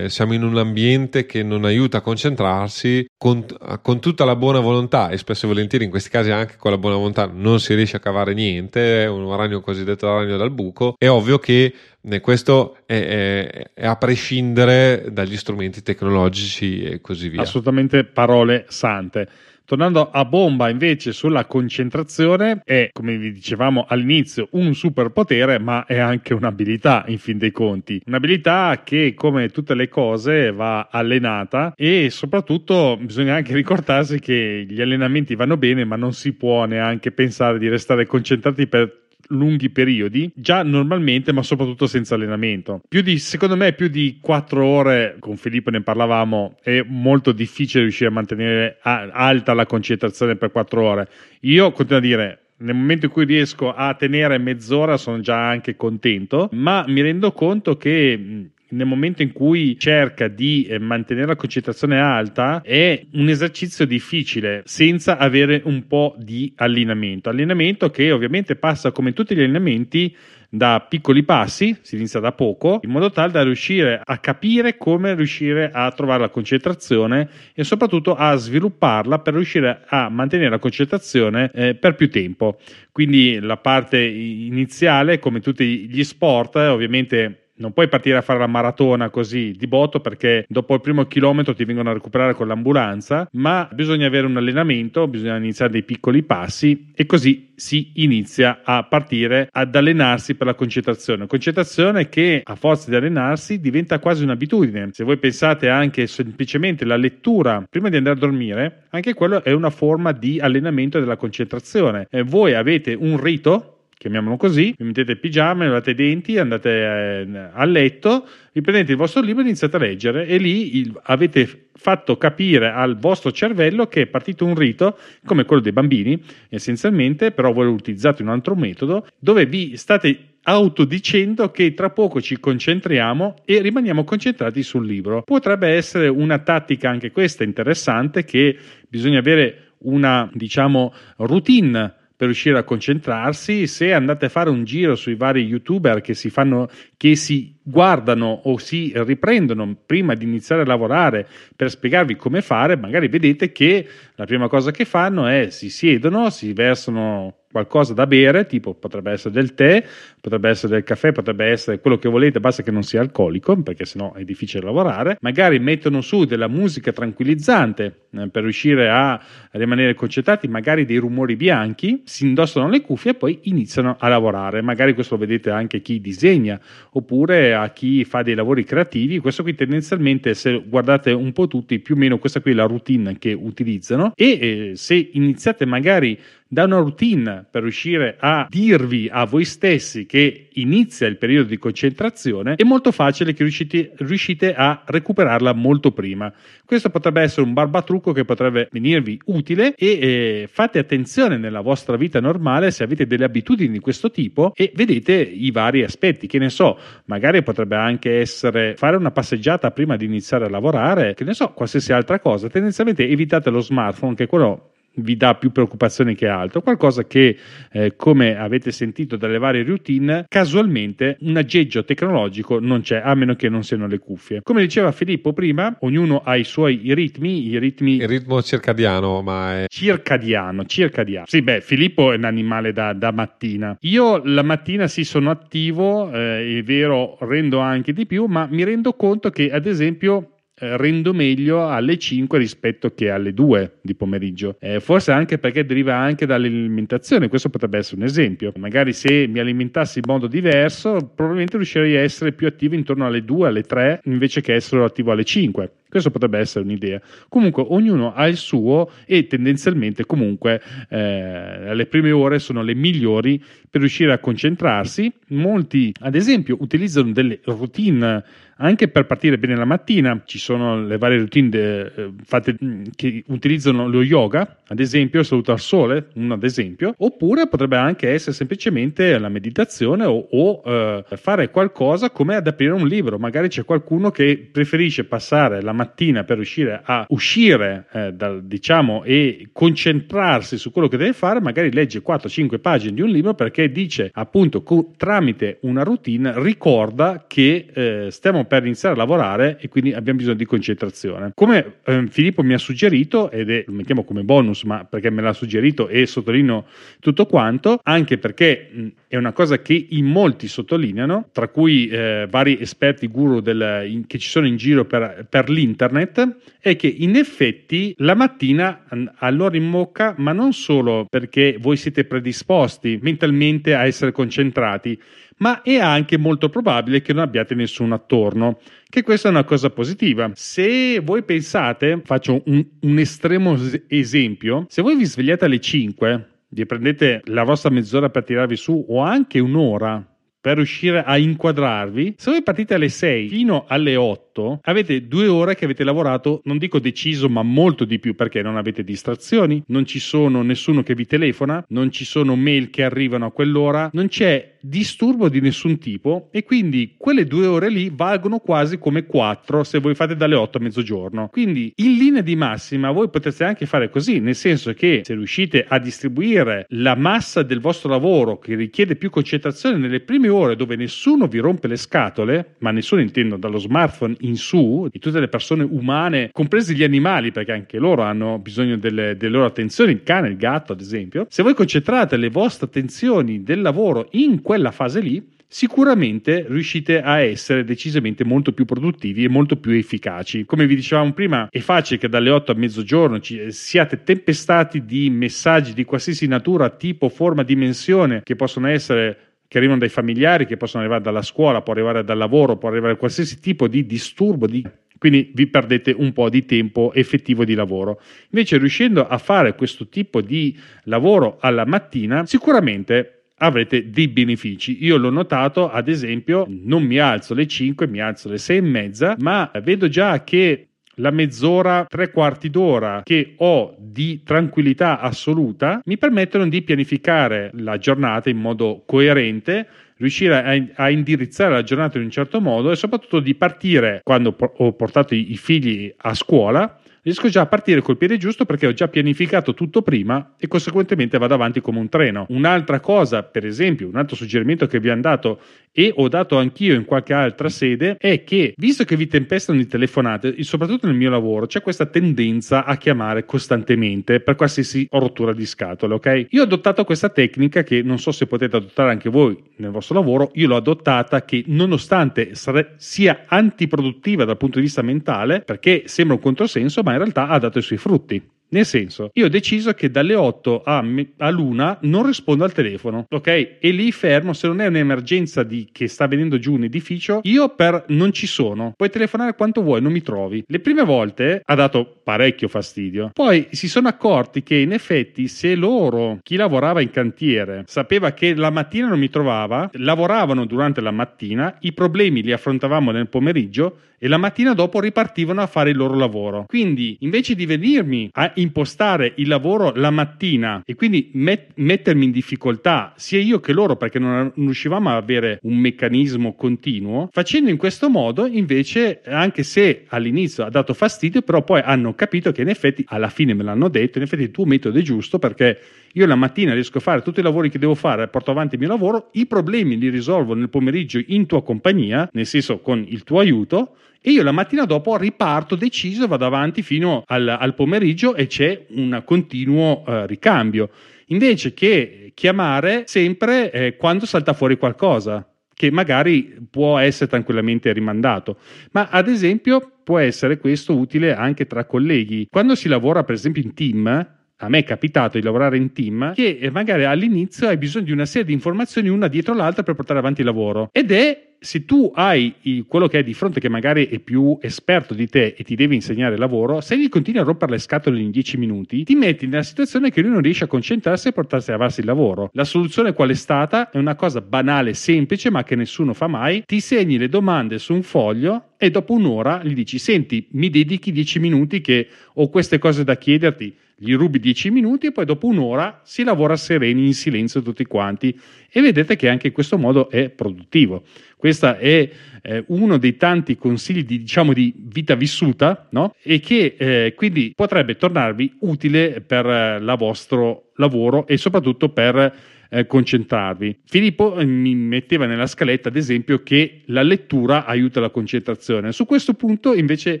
eh, siamo in un ambiente che non aiuta a concentrarsi con, con, tutta la buona volontà e spesso e volentieri in questi casi anche con la buona volontà non si riesce a cavare niente, è un ragno cosiddetto ragno dal buco, è ovvio che questo è, è, è, a prescindere dagli strumenti tecnologici e così via. Assolutamente parole sante. Tornando a bomba invece sulla concentrazione, è come vi dicevamo all'inizio un superpotere, ma è anche un'abilità in fin dei conti. Un'abilità che, come tutte le cose, va allenata e soprattutto bisogna anche ricordarsi che gli allenamenti vanno bene, ma non si può neanche pensare di restare concentrati per lunghi periodi, già normalmente, ma soprattutto senza allenamento. Più di, secondo me, più di 4 ore, con Filippo ne parlavamo, è molto difficile riuscire a mantenere alta la concentrazione per 4 ore. Io continuo a dire, nel momento in cui riesco a tenere mezz'ora sono già anche contento, ma mi rendo conto che nel momento in cui cerca di eh, mantenere la concentrazione alta è un esercizio difficile senza avere un po' di allenamento. Allenamento che ovviamente passa come tutti gli allenamenti da piccoli passi, si inizia da poco, in modo tale da riuscire a capire come riuscire a trovare la concentrazione e soprattutto a svilupparla per riuscire a mantenere la concentrazione eh, per più tempo. Quindi la parte iniziale, come tutti gli sport, ovviamente non puoi partire a fare la maratona così di botto perché dopo il primo chilometro ti vengono a recuperare con l'ambulanza, ma bisogna avere un allenamento, bisogna iniziare dei piccoli passi e così si inizia a partire ad allenarsi per la concentrazione. Concentrazione che a forza di allenarsi diventa quasi un'abitudine. Se voi pensate anche semplicemente alla lettura prima di andare a dormire, anche quello è una forma di allenamento della concentrazione. E voi avete un rito chiamiamolo così, vi mettete pigiama, lavate i denti, andate eh, a letto, vi prendete il vostro libro e iniziate a leggere e lì il, avete fatto capire al vostro cervello che è partito un rito come quello dei bambini, essenzialmente, però voi utilizzate un altro metodo, dove vi state autodicendo che tra poco ci concentriamo e rimaniamo concentrati sul libro. Potrebbe essere una tattica anche questa interessante che bisogna avere una, diciamo, routine per riuscire a concentrarsi. Se andate a fare un giro sui vari youtuber che si fanno, che si guardano o si riprendono prima di iniziare a lavorare per spiegarvi come fare, magari vedete che la prima cosa che fanno è si siedono, si versano qualcosa da bere, tipo potrebbe essere del tè, potrebbe essere del caffè, potrebbe essere quello che volete, basta che non sia alcolico, perché sennò è difficile lavorare. Magari mettono su della musica tranquillizzante eh, per riuscire a rimanere concentrati, magari dei rumori bianchi, si indossano le cuffie e poi iniziano a lavorare. Magari questo lo vedete anche chi disegna, oppure a chi fa dei lavori creativi. Questo qui tendenzialmente, se guardate un po' tutti, più o meno questa qui è la routine che utilizzano e eh, se iniziate magari da una routine per riuscire a dirvi a voi stessi che inizia il periodo di concentrazione, è molto facile che riuscite, riuscite a recuperarla molto prima. Questo potrebbe essere un barbatrucco che potrebbe venirvi utile e eh, fate attenzione nella vostra vita normale se avete delle abitudini di questo tipo e vedete i vari aspetti. Che ne so, magari potrebbe anche essere fare una passeggiata prima di iniziare a lavorare, che ne so, qualsiasi altra cosa. Tendenzialmente evitate lo smartphone, che quello vi dà più preoccupazioni che altro, qualcosa che eh, come avete sentito dalle varie routine, casualmente un aggeggio tecnologico non c'è a meno che non siano le cuffie. Come diceva Filippo prima, ognuno ha i suoi ritmi, i ritmi il ritmo circadiano, ma è circadiano, circadiano. Sì, beh, Filippo è un animale da, da mattina. Io la mattina sì sono attivo, eh, è vero, rendo anche di più, ma mi rendo conto che ad esempio rendo meglio alle 5 rispetto che alle 2 di pomeriggio. Eh, forse anche perché deriva anche dall'alimentazione, questo potrebbe essere un esempio. Magari se mi alimentassi in modo diverso, probabilmente riuscirei a essere più attivo intorno alle 2, alle 3, invece che essere attivo alle 5. Questo potrebbe essere un'idea. Comunque ognuno ha il suo e tendenzialmente comunque eh, le prime ore sono le migliori per riuscire a concentrarsi. Molti ad esempio utilizzano delle routine anche per partire bene la mattina ci sono le varie routine de, eh, fatte, mm, che utilizzano lo yoga, ad esempio, saluto al sole, un ad esempio, oppure potrebbe anche essere semplicemente la meditazione o, o eh, fare qualcosa come ad aprire un libro. Magari c'è qualcuno che preferisce passare la mattina per riuscire a uscire eh, dal, diciamo e concentrarsi su quello che deve fare, magari legge 4-5 pagine di un libro perché dice appunto co- tramite una routine ricorda che eh, stiamo per iniziare a lavorare e quindi abbiamo bisogno di concentrazione. Come eh, Filippo mi ha suggerito, ed è, lo mettiamo come bonus, ma perché me l'ha suggerito e sottolineo tutto quanto, anche perché mh, è una cosa che in molti sottolineano, tra cui eh, vari esperti guru del, in, che ci sono in giro per, per l'internet, è che in effetti la mattina allora in bocca, ma non solo perché voi siete predisposti mentalmente a essere concentrati, ma è anche molto probabile che non abbiate nessuno attorno, che questa è una cosa positiva. Se voi pensate, faccio un, un estremo esempio, se voi vi svegliate alle 5, vi prendete la vostra mezz'ora per tirarvi su o anche un'ora per riuscire a inquadrarvi, se voi partite alle 6 fino alle 8, avete due ore che avete lavorato, non dico deciso, ma molto di più perché non avete distrazioni, non ci sono nessuno che vi telefona, non ci sono mail che arrivano a quell'ora, non c'è disturbo di nessun tipo e quindi quelle due ore lì valgono quasi come quattro se voi fate dalle 8 a mezzogiorno. Quindi in linea di massima voi potreste anche fare così, nel senso che se riuscite a distribuire la massa del vostro lavoro che richiede più concentrazione nelle prime ore dove nessuno vi rompe le scatole, ma nessuno intendo dallo smartphone in su, di tutte le persone umane, compresi gli animali, perché anche loro hanno bisogno delle, delle loro attenzioni, il cane, il gatto ad esempio, se voi concentrate le vostre attenzioni del lavoro in quella fase lì, sicuramente riuscite a essere decisamente molto più produttivi e molto più efficaci. Come vi dicevamo prima, è facile che dalle 8 a mezzogiorno ci, siate tempestati di messaggi di qualsiasi natura, tipo, forma, dimensione che possono essere che arrivano dai familiari, che possono arrivare dalla scuola, può arrivare dal lavoro, può arrivare qualsiasi tipo di disturbo, di... quindi vi perdete un po' di tempo effettivo di lavoro. Invece riuscendo a fare questo tipo di lavoro alla mattina, sicuramente avrete dei benefici. Io l'ho notato, ad esempio, non mi alzo alle 5, mi alzo alle 6 e mezza, ma vedo già che la mezz'ora, tre quarti d'ora che ho di tranquillità assoluta mi permettono di pianificare la giornata in modo coerente riuscire a, indirizzare la giornata in un certo modo e soprattutto di partire quando ho portato i figli a scuola riesco già a partire col piede giusto perché ho già pianificato tutto prima e conseguentemente vado avanti come un treno. Un'altra cosa, per esempio, un altro suggerimento che vi hanno dato e ho dato anch'io in qualche altra sede è che visto che vi tempestano di telefonate, soprattutto nel mio lavoro, c'è questa tendenza a chiamare costantemente per qualsiasi rottura di scatole, ok? Io ho adottato questa tecnica che non so se potete adottare anche voi nel vostro lavoro, io l'ho adottata che nonostante sia antiproduttiva dal punto di vista mentale, perché sembra un controsenso, ma in realtà ha dato i suoi frutti. Nel senso, io ho deciso che dalle 8 a, me- all'una non rispondo al telefono, ok? E lì fermo, se non è un'emergenza di- che sta venendo giù un edificio, io per non ci sono. Puoi telefonare quanto vuoi, non mi trovi. Le prime volte ha dato parecchio fastidio. Poi si sono accorti che in effetti se loro, chi lavorava in cantiere, sapeva che la mattina non mi trovava, lavoravano durante la mattina, i problemi li affrontavamo nel pomeriggio e la mattina dopo ripartivano a fare il loro lavoro. Quindi invece di venirmi a impostare il lavoro la mattina e quindi met- mettermi in difficoltà sia io che loro perché non, riuscivamo a avere un meccanismo continuo, facendo in questo modo invece anche se all'inizio ha dato fastidio però poi hanno capito che in effetti alla fine me l'hanno detto, in effetti il tuo metodo è giusto perché io la mattina riesco a fare tutti i lavori che devo fare, porto avanti il mio lavoro, i problemi li risolvo nel pomeriggio in tua compagnia, nel senso con il tuo aiuto, e io la mattina dopo riparto deciso, vado avanti fino al, al pomeriggio e c'è un continuo uh, ricambio. Invece che chiamare sempre eh, quando salta fuori qualcosa che magari può essere tranquillamente rimandato, ma ad esempio può essere questo utile anche tra colleghi. Quando si lavora per esempio in team, a me è capitato di lavorare in team che eh, magari all'inizio hai bisogno di una serie di informazioni una dietro l'altra per portare avanti il lavoro ed è se tu hai quello che hai di fronte che magari è più esperto di te e ti deve insegnare il lavoro, se gli continui a rompere le scatole in 10 minuti, ti metti nella situazione che lui non riesce a concentrarsi e portarsi avanti il lavoro. La soluzione qual è stata? È una cosa banale, semplice, ma che nessuno fa mai. Ti segni le domande su un foglio e dopo un'ora gli dici "Senti, mi dedichi 10 minuti che ho queste cose da chiederti" gli rubi 10 minuti e poi dopo un'ora si lavora sereni in silenzio tutti quanti e vedete che anche in questo modo è produttivo. Questo è eh, uno dei tanti consigli di, diciamo, di vita vissuta no? e che eh, quindi potrebbe tornarvi utile per eh, il vostro lavoro e soprattutto per eh, concentrarvi. Filippo eh, mi metteva nella scaletta, ad esempio, che la lettura aiuta la concentrazione. Su questo punto invece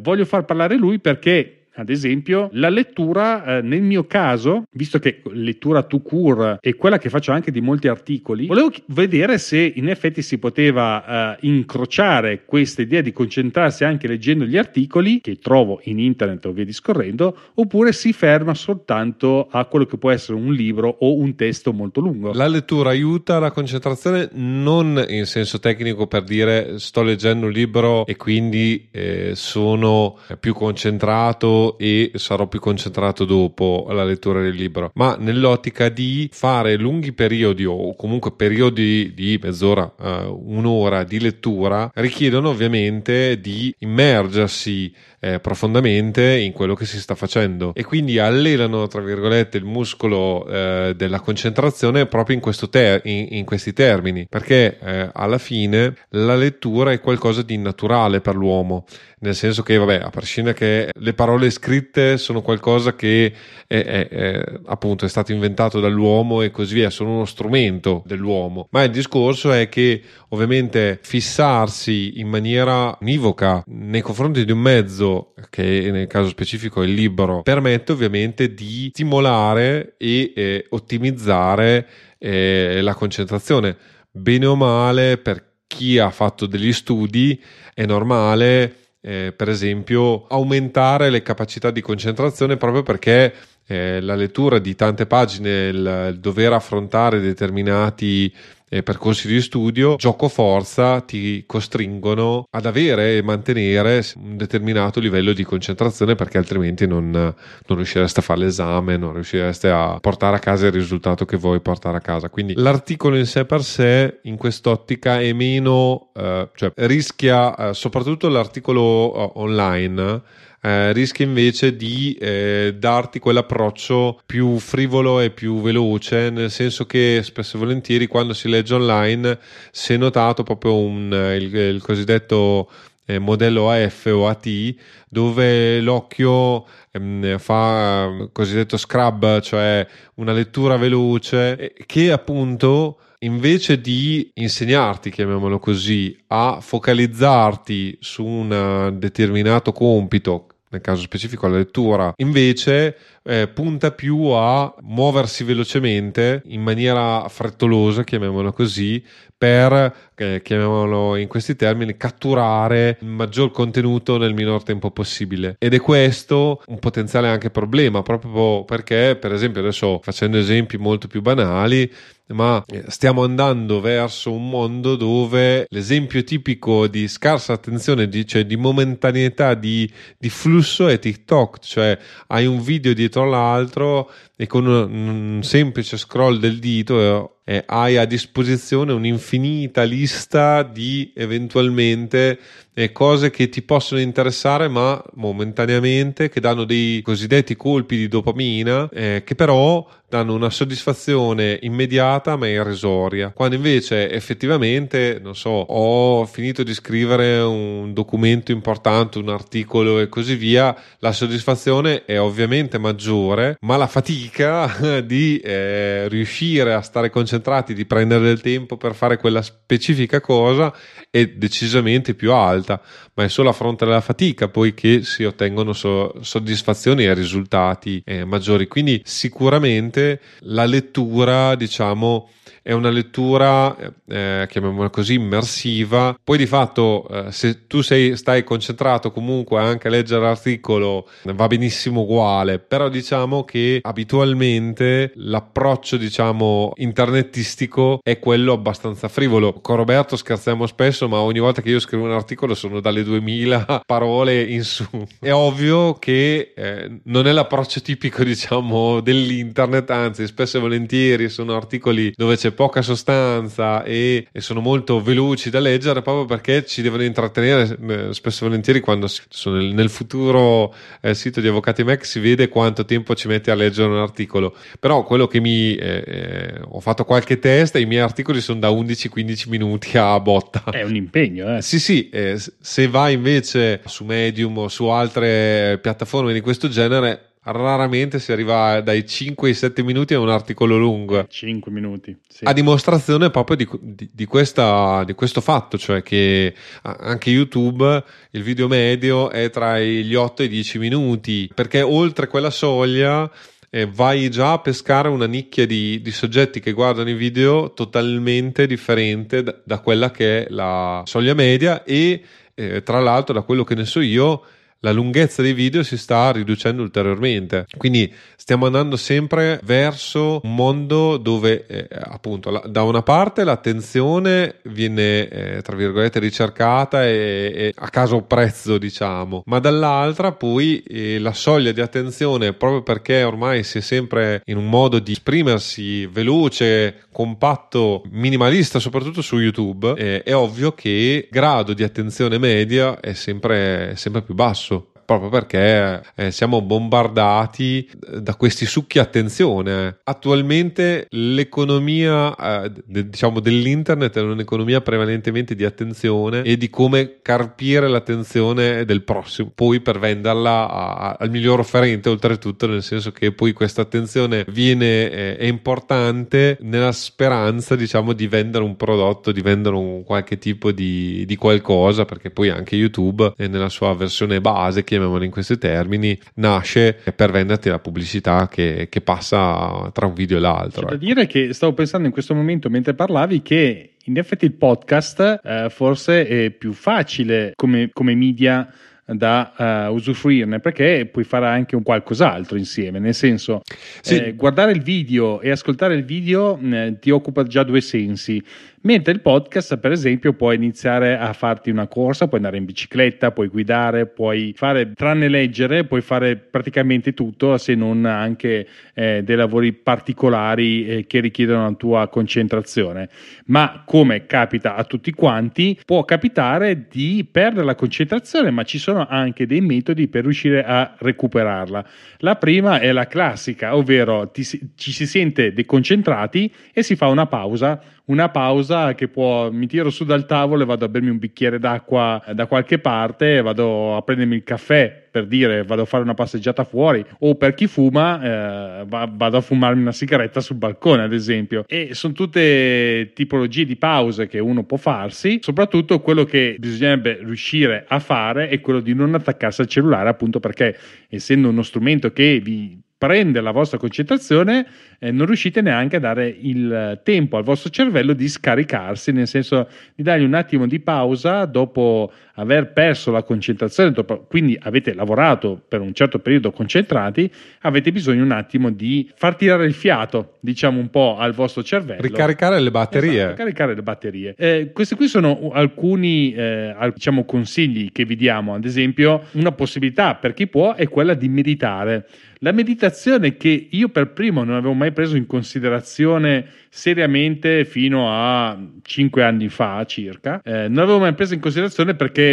voglio far parlare lui perché ad esempio, la lettura, eh, nel mio caso, visto che lettura to cure è quella che faccio anche di molti articoli, volevo vedere se in effetti si poteva eh, incrociare questa idea di concentrarsi anche leggendo gli articoli che trovo in internet o via discorrendo, oppure si ferma soltanto a quello che può essere un libro o un testo molto lungo. La lettura aiuta la concentrazione non in senso tecnico per dire sto leggendo un libro e quindi eh, sono più concentrato e sarò più concentrato dopo alla lettura del libro, ma nell'ottica di fare lunghi periodi o comunque periodi di mezz'ora, uh, un'ora di lettura richiedono ovviamente di immergersi eh, profondamente in quello che si sta facendo. E quindi allenano tra virgolette il muscolo eh, della concentrazione proprio in, ter- in, in questi termini. Perché eh, alla fine la lettura è qualcosa di naturale per l'uomo. Nel senso che vabbè a prescindere che le parole scritte sono qualcosa che è, è, è, appunto è stato inventato dall'uomo e così via sono uno strumento dell'uomo ma il discorso è che ovviamente fissarsi in maniera univoca nei confronti di un mezzo, che nel caso specifico è il libro, permette ovviamente di stimolare e eh, ottimizzare eh, la concentrazione. Bene o male, per chi ha fatto degli studi, è normale, eh, per esempio, aumentare le capacità di concentrazione proprio perché eh, la lettura di tante pagine, il, il dover affrontare determinati eh, percorsi di studio, gioco forza ti costringono ad avere e mantenere un determinato livello di concentrazione perché altrimenti non, non riuscireste a fare l'esame, non riuscireste a portare a casa il risultato che vuoi portare a casa. Quindi l'articolo in sé per sé in quest'ottica è meno, eh, cioè rischia eh, soprattutto l'articolo eh, online eh, rischia invece di eh, darti quell'approccio più frivolo e più veloce, nel senso che spesso e volentieri quando si legge online si è notato proprio un, il, il cosiddetto eh, modello AF o AT dove l'occhio ehm, fa il cosiddetto scrub, cioè una lettura veloce che appunto invece di insegnarti, chiamiamolo così, a focalizzarti su un determinato compito nel caso specifico la lettura, invece eh, punta più a muoversi velocemente in maniera frettolosa, chiamiamola così, per, eh, chiamiamolo in questi termini, catturare il maggior contenuto nel minor tempo possibile. Ed è questo un potenziale anche problema, proprio perché, per esempio, adesso facendo esempi molto più banali, ma eh, stiamo andando verso un mondo dove l'esempio tipico di scarsa attenzione, di, cioè di momentaneità di, di, flusso è TikTok, cioè hai un video dietro l'altro e con un, un semplice scroll del dito eh, hai a disposizione un'infinita lista di eventualmente eh, cose che ti possono interessare ma momentaneamente, che danno dei cosiddetti colpi di dopamina, eh, che però danno una soddisfazione immediata ma irrisoria. Quando invece effettivamente, non so, ho finito di scrivere un documento importante, un articolo e così via, la soddisfazione è ovviamente maggiore, ma la fatica di eh, riuscire a stare concentrati, di prendere del tempo per fare quella specifica cosa è decisamente più alta, ma è solo a fronte della fatica poi che si ottengono so- soddisfazioni e risultati eh, maggiori. Quindi sicuramente la lettura, diciamo, è una lettura, eh, chiamiamola così, immersiva. Poi di fatto, eh, se tu sei, stai concentrato comunque anche a leggere l'articolo, va benissimo uguale, però diciamo che abitualmente l'approccio, diciamo, internetistico è quello abbastanza frivolo. Con Roberto scherziamo spesso, ma ogni volta che io scrivo un articolo sono dalle 2000 parole in su. È ovvio che eh, non è l'approccio tipico, diciamo, dell'internet, anzi, spesso e volentieri sono articoli dove c'è poca sostanza e, e, sono molto veloci da leggere proprio perché ci devono intrattenere eh, spesso e volentieri quando sono nel, nel futuro eh, sito di Avvocati Mac si vede quanto tempo ci mette a leggere un articolo. Però quello che mi eh, eh ho fatto qualche test i miei articoli sono da 11-15 minuti a botta. È un impegno eh. Sì sì eh, se vai invece su Medium o su altre piattaforme di questo genere raramente si arriva dai 5 ai 7 minuti a un articolo lungo. 5 minuti. Sì. A dimostrazione proprio di, di, di, questa, di, questo fatto, cioè che anche YouTube il video medio è tra gli 8 e i 10 minuti, perché oltre quella soglia eh, vai già a pescare una nicchia di, di, soggetti che guardano i video totalmente differente da, da quella che è la soglia media e eh, tra l'altro da quello che ne so io la lunghezza dei video si sta riducendo ulteriormente. Quindi stiamo andando sempre verso un mondo dove, eh, appunto, la, da una parte l'attenzione viene, eh, tra virgolette, ricercata e, e, a caso prezzo, diciamo, ma dall'altra poi eh, la soglia di attenzione, proprio perché ormai si è sempre in un modo di esprimersi veloce, compatto, minimalista, soprattutto su YouTube, eh, è ovvio che il grado di attenzione media è sempre, sempre più basso proprio perché eh, siamo bombardati da questi succhi attenzione. Attualmente l'economia eh, diciamo dell'internet è un'economia prevalentemente di attenzione e di come carpire l'attenzione del prossimo, poi per venderla a, al miglior offerente oltretutto, nel senso che poi questa attenzione viene eh, è importante nella speranza diciamo di vendere un prodotto, di vendere un qualche tipo di, di qualcosa, perché poi anche YouTube nella sua versione base che chiamiamolo in questi termini, nasce per venderti la pubblicità che, che passa tra un video e l'altro. C'è da ecco. dire che stavo pensando in questo momento mentre parlavi che in effetti il podcast eh, forse è più facile come, come media da uh, usufruirne perché puoi fare anche un qualcos'altro insieme nel senso sì. eh, guardare il video e ascoltare il video eh, ti occupa già due sensi Mentre il podcast, per esempio, puoi iniziare a farti una corsa, puoi andare in bicicletta, puoi guidare, puoi fare, tranne leggere, puoi fare praticamente tutto, se non anche eh, dei lavori particolari eh, che richiedono la tua concentrazione. Ma come capita a tutti quanti, può capitare di perdere la concentrazione, ma ci sono anche dei metodi per riuscire a recuperarla. La prima è la classica, ovvero ti, ci si sente deconcentrati e si fa una pausa una pausa che può, mi tiro su dal tavolo e vado a bermi un bicchiere d'acqua da qualche parte, vado a prendermi il caffè per dire vado a fare una passeggiata fuori o per chi fuma eh, vado a fumarmi una sigaretta sul balcone ad esempio. E sono tutte tipologie di pause che uno può farsi soprattutto quello che bisognerebbe riuscire a fare è quello di non attaccarsi al cellulare appunto perché essendo uno strumento che vi prende la vostra concentrazione, eh, non riuscite neanche a dare il tempo al vostro cervello di scaricarsi, nel senso di dargli un attimo di pausa dopo aver perso la concentrazione, quindi avete lavorato per un certo periodo concentrati, avete bisogno un attimo di far tirare il fiato, diciamo un po' al vostro cervello. Ricaricare le batterie. Esatto, ricaricare le batterie. Eh, questi qui sono alcuni eh, diciamo, consigli che vi diamo, ad esempio una possibilità per chi può è quella di meditare. La meditazione che io per primo non avevo mai preso in considerazione seriamente fino a 5 anni fa circa, eh, non l'avevo mai preso in considerazione perché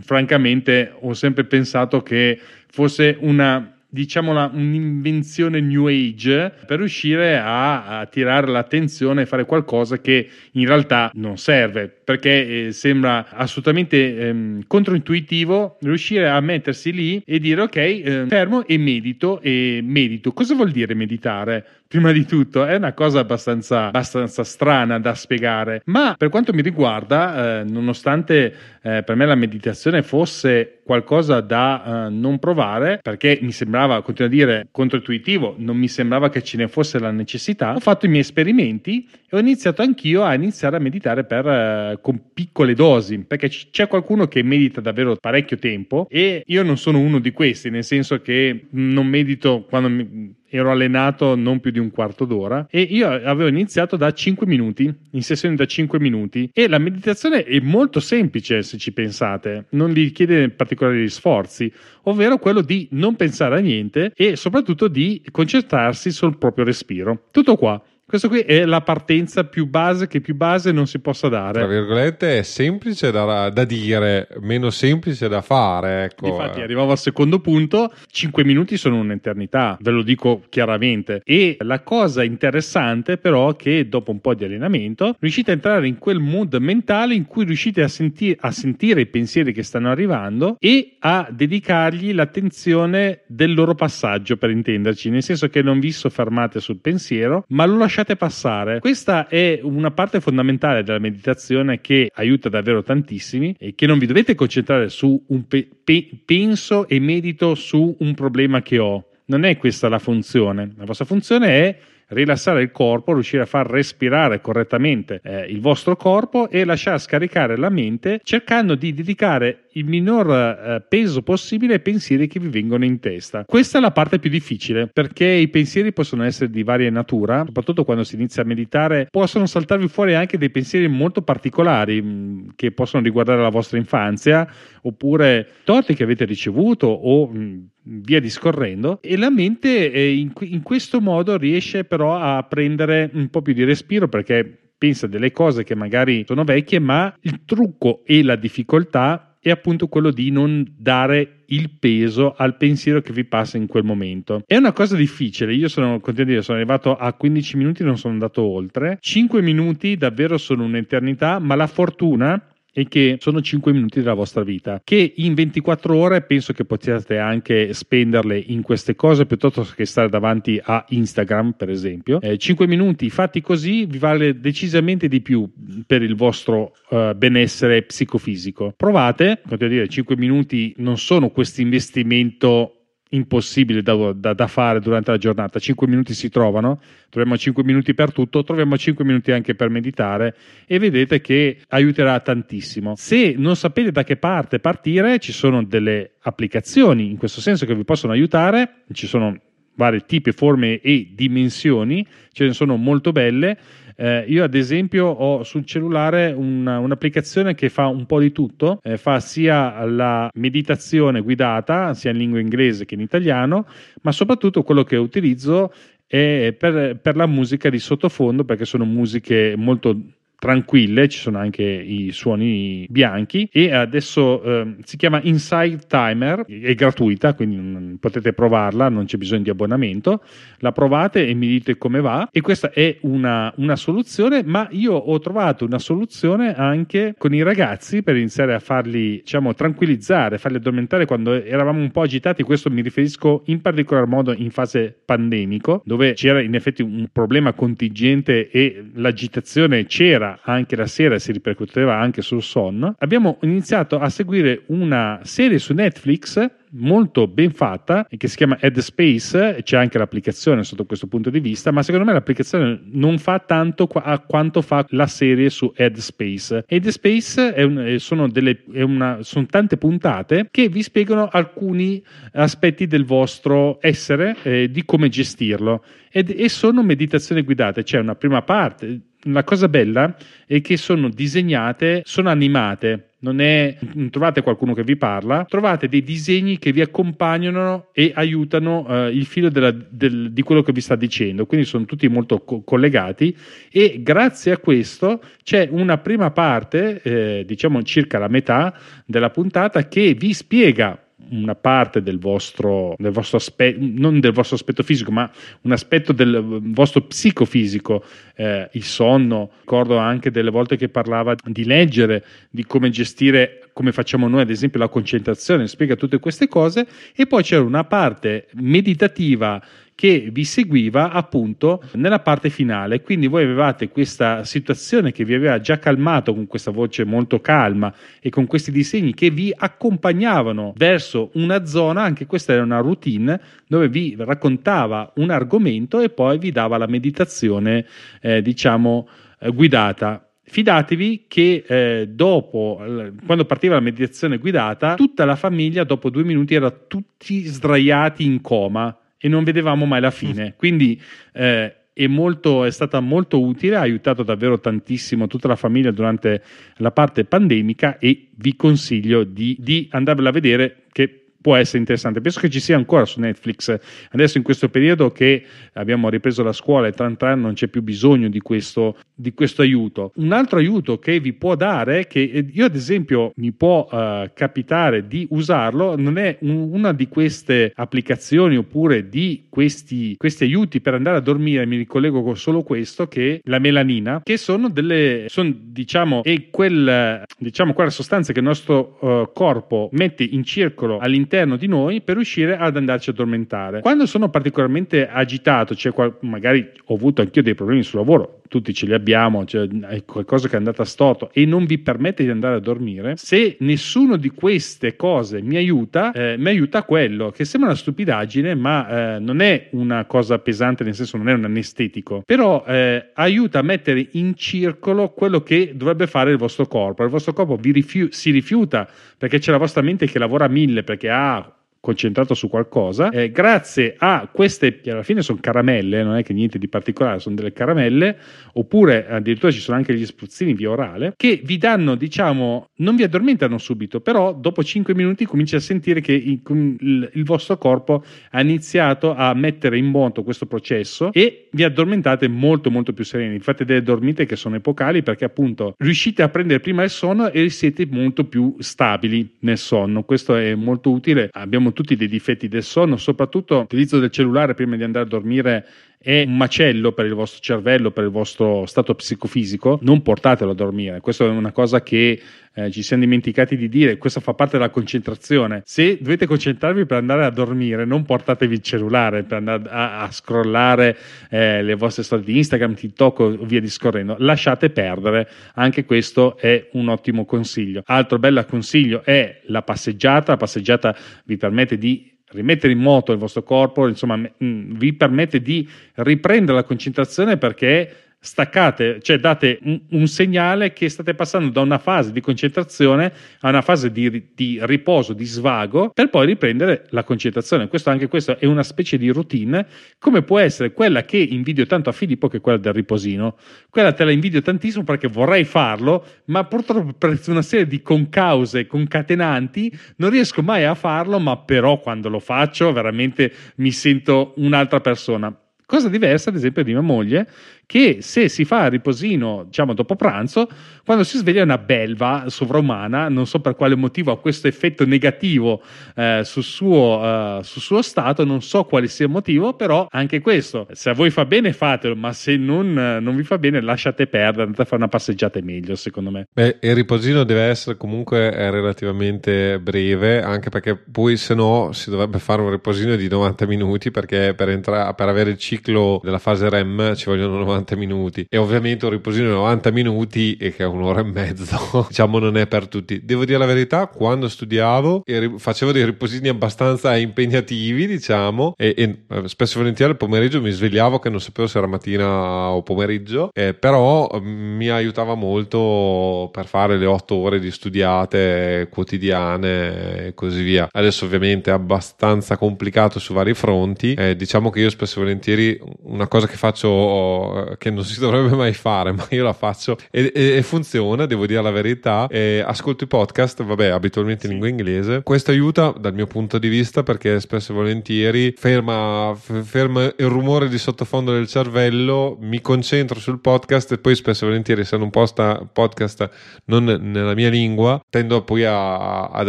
francamente ho sempre pensato che fosse una diciamola, un'invenzione new age per riuscire a, a tirare l'attenzione e fare qualcosa che in realtà non serve perché eh, sembra assolutamente ehm, controintuitivo riuscire a mettersi lì e dire ok, eh, fermo e medito e medito. Cosa vuol dire meditare? Prima di tutto è una cosa abbastanza, abbastanza strana da spiegare, ma per quanto mi riguarda, eh, nonostante eh, per me la meditazione fosse qualcosa da eh, non provare, perché mi sembrava, continuo a dire, controintuitivo, non mi sembrava che ce ne fosse la necessità, ho fatto i miei esperimenti e ho iniziato anch'io a iniziare a meditare per, eh, con piccole dosi, perché c- c'è qualcuno che medita davvero parecchio tempo e io non sono uno di questi, nel senso che non medito quando mi, ero allenato non più di un quarto d'ora e io avevo iniziato da 5 minuti, in sessione da 5 minuti e la meditazione è molto semplice se ci pensate, non vi chiede particolari sforzi, ovvero quello di non pensare a niente e soprattutto di concentrarsi sul proprio respiro. Tutto qua. Questo qui è la partenza più base che più base non si possa dare. Tra virgolette è semplice da, da dire, meno semplice da fare. Ecco. Infatti arrivavo al secondo punto, 5 minuti sono un'eternità, ve lo dico chiaramente. E la cosa interessante però è che dopo un po' di allenamento riuscite a entrare in quel mood mentale in cui riuscite a, senti- a sentire i pensieri che stanno arrivando e a dedicargli l'attenzione del loro passaggio per intenderci, nel senso che non vi soffermate sul pensiero, ma lo lasciate lasciate passare. Questa è una parte fondamentale della meditazione che aiuta davvero tantissimi e che non vi dovete concentrare su un pe- pe- penso e medito su un problema che ho. Non è questa la funzione. La vostra funzione è rilassare il corpo, riuscire a far respirare correttamente eh, il vostro corpo e lasciare scaricare la mente cercando di dedicare il minor eh, peso possibile ai pensieri che vi vengono in testa. Questa è la parte più difficile perché i pensieri possono essere di varia natura, soprattutto quando si inizia a meditare, possono saltarvi fuori anche dei pensieri molto particolari mh, mm, che possono riguardare la vostra infanzia oppure torti che avete ricevuto o mh, mm, via discorrendo e la mente eh, in, in questo modo riesce però a prendere un po' più di respiro perché pensa delle cose che magari sono vecchie, ma il trucco e la difficoltà è appunto quello di non dare il peso al pensiero che vi passa in quel momento. È una cosa difficile, io sono contento di sono arrivato a 15 minuti, non sono andato oltre. 5 minuti davvero sono un'eternità, ma la fortuna e che sono 5 minuti della vostra vita, che in 24 ore penso che possiate anche spenderle in queste cose piuttosto che stare davanti a Instagram, per esempio. Eh, 5 minuti fatti così vi vale decisamente di più per il vostro uh, benessere psicofisico. Provate, continuo a dire, 5 minuti non sono questo investimento impossibile da, da, da, fare durante la giornata. 5 minuti si trovano, troviamo 5 minuti per tutto, troviamo 5 minuti anche per meditare e vedete che aiuterà tantissimo. Se non sapete da che parte partire, ci sono delle applicazioni in questo senso che vi possono aiutare, ci sono vari tipi, forme e dimensioni, ce ne sono molto belle. Eh, io ad esempio ho sul cellulare una, un'applicazione che fa un po' di tutto, eh, fa sia la meditazione guidata, sia in lingua inglese che in italiano, ma soprattutto quello che utilizzo è per, per la musica di sottofondo perché sono musiche molto tranquille, ci sono anche i suoni bianchi e adesso eh, si chiama Inside Timer, è gratuita, quindi potete provarla, non c'è bisogno di abbonamento, la provate e mi dite come va e questa è una, una soluzione, ma io ho trovato una soluzione anche con i ragazzi per iniziare a farli, diciamo, tranquillizzare, farli addormentare quando eravamo un po' agitati, questo mi riferisco in particolar modo in fase pandemico, dove c'era in effetti un problema contingente e l'agitazione c'era era anche la sera e si ripercuoteva anche sul sonno, abbiamo iniziato a seguire una serie su Netflix molto ben fatta che si chiama Headspace, c'è anche l'applicazione sotto questo punto di vista, ma secondo me l'applicazione non fa tanto a quanto fa la serie su Headspace. Headspace è un, sono, delle, è una, sono tante puntate che vi spiegano alcuni aspetti del vostro essere, eh, di come gestirlo ed, e sono meditazioni guidate, c'è una prima parte la cosa bella è che sono disegnate, sono animate, non, è, trovate qualcuno che vi parla, trovate dei disegni che vi accompagnano e aiutano eh, il filo della, del, di quello che vi sta dicendo, quindi sono tutti molto co- collegati e grazie a questo c'è una prima parte, eh, diciamo circa la metà della puntata, che vi spiega una parte del vostro, del vostro aspetto, non del vostro aspetto fisico, ma un aspetto del vostro psicofisico, eh, il sonno. Ricordo anche delle volte che parlava di leggere, di come gestire, come facciamo noi, ad esempio, la concentrazione, spiega tutte queste cose. E poi c'era una parte meditativa che vi seguiva appunto nella parte finale. Quindi voi avevate questa situazione che vi aveva già calmato con questa voce molto calma e con questi disegni che vi accompagnavano verso una zona, anche questa era una routine dove vi raccontava un argomento e poi vi dava la meditazione, eh, diciamo, eh, guidata. Fidatevi che eh, dopo, quando partiva la meditazione guidata, tutta la famiglia dopo due minuti era tutti sdraiati in coma e non vedevamo mai la fine. Mm. Quindi eh, è, molto, è, stata molto utile, ha aiutato davvero tantissimo tutta la famiglia durante la parte pandemica e vi consiglio di, di andarvela a vedere che può essere interessante. Penso che ci sia ancora su Netflix. Adesso in questo periodo che abbiamo ripreso la scuola e tra l'altro non c'è più bisogno di questo, di questo aiuto. Un altro aiuto che vi può dare, che io ad esempio mi può uh, capitare di usarlo, non è un, una di queste applicazioni oppure di questi, questi aiuti per andare a dormire, mi ricollego con solo questo, che la melanina, che sono delle, sono, diciamo, è quel, diciamo, quella sostanza che il nostro uh, corpo mette in circolo all'interno all'interno di noi per riuscire ad andarci a addormentare. Quando sono particolarmente agitato, cioè qual- magari ho avuto anch'io dei problemi sul lavoro, tutti ce li abbiamo, cioè è qualcosa che è andata storto e non vi permette di andare a dormire, se nessuno di queste cose mi aiuta, eh, mi aiuta quello, che sembra una stupidaggine, ma eh, non è una cosa pesante, nel senso non è un anestetico, però eh, aiuta a mettere in circolo quello che dovrebbe fare il vostro corpo. Il vostro corpo rifiu- si rifiuta perché c'è la vostra mente che lavora a mille, perché ha Jahr concentrato su qualcosa. Eh, grazie a queste, che alla fine sono caramelle, non è che niente di particolare, sono delle caramelle, oppure addirittura ci sono anche gli spruzzini via orale, che vi danno, diciamo, non vi addormentano subito, però dopo 5 minuti cominci a sentire che il, il, il vostro corpo ha iniziato a mettere in moto questo processo e vi addormentate molto molto più sereni. Fate delle dormite che sono epocali perché appunto riuscite a prendere prima il sonno e siete molto più stabili nel sonno. Questo è molto utile. Abbiamo tutti dei difetti del sonno, soprattutto l'utilizzo del cellulare prima di andare a dormire è un macello per il vostro cervello, per il vostro stato psicofisico, non portatelo a dormire. Questa è una cosa che eh, ci siamo dimenticati di dire, questo fa parte della concentrazione. Se dovete concentrarvi per andare a dormire, non portatevi il cellulare per andare a, a scrollare eh, le vostre storie di Instagram, TikTok o via discorrendo. Lasciate perdere, anche questo è un ottimo consiglio. Altro bel consiglio è la passeggiata. La passeggiata vi permette di rimettere in moto il vostro corpo, insomma, mm, vi permette di riprendere la concentrazione perché staccate, cioè date un, un, segnale che state passando da una fase di concentrazione a una fase di, di, riposo, di svago, per poi riprendere la concentrazione. Questo, anche questo è una specie di routine, come può essere quella che invidio tanto a Filippo, che è quella del riposino. Quella te la invidio tantissimo perché vorrei farlo, ma purtroppo per una serie di concause concatenanti non riesco mai a farlo, ma però quando lo faccio veramente mi sento un'altra persona. Cosa diversa, ad esempio, di mia moglie, che se si fa a riposino, diciamo dopo pranzo, quando si sveglia è una belva sovrumana, non so per quale motivo ha questo effetto negativo eh, sul, suo, uh, sul, suo, stato, non so quale sia il motivo, però anche questo, se a voi fa bene fatelo, ma se non, non vi fa bene lasciate perdere, andate a fare una passeggiata è meglio secondo me. Beh, il riposino deve essere comunque eh, relativamente breve, anche perché poi se no si dovrebbe fare un riposino di 90 minuti perché per, entra- per avere il ciclo della fase REM ci vogliono 90 90 minuti. E ovviamente un riposino di 90 minuti e che è un'ora e mezzo. Diciamo non è per tutti. Devo dire la verità quando studiavo facevo dei riposini abbastanza impegnativi diciamo e, e eh, spesso e volentieri al pomeriggio mi svegliavo che non sapevo se era mattina o pomeriggio eh, però mm, mi aiutava molto per fare le 8 ore di studiate quotidiane e così via. Adesso ovviamente è abbastanza complicato su vari fronti eh, diciamo che io spesso e volentieri una cosa che faccio cosa che non si dovrebbe mai fare, ma io la faccio e, e, e funziona, devo dire la verità. E ascolto i podcast, vabbè, abitualmente in lingua inglese. Questo aiuta dal mio punto di vista perché spesso e volentieri ferma, ferma il rumore di sottofondo del cervello, mi concentro sul podcast e poi spesso e volentieri, essendo un posta, podcast non nella mia lingua, tendo poi a, ad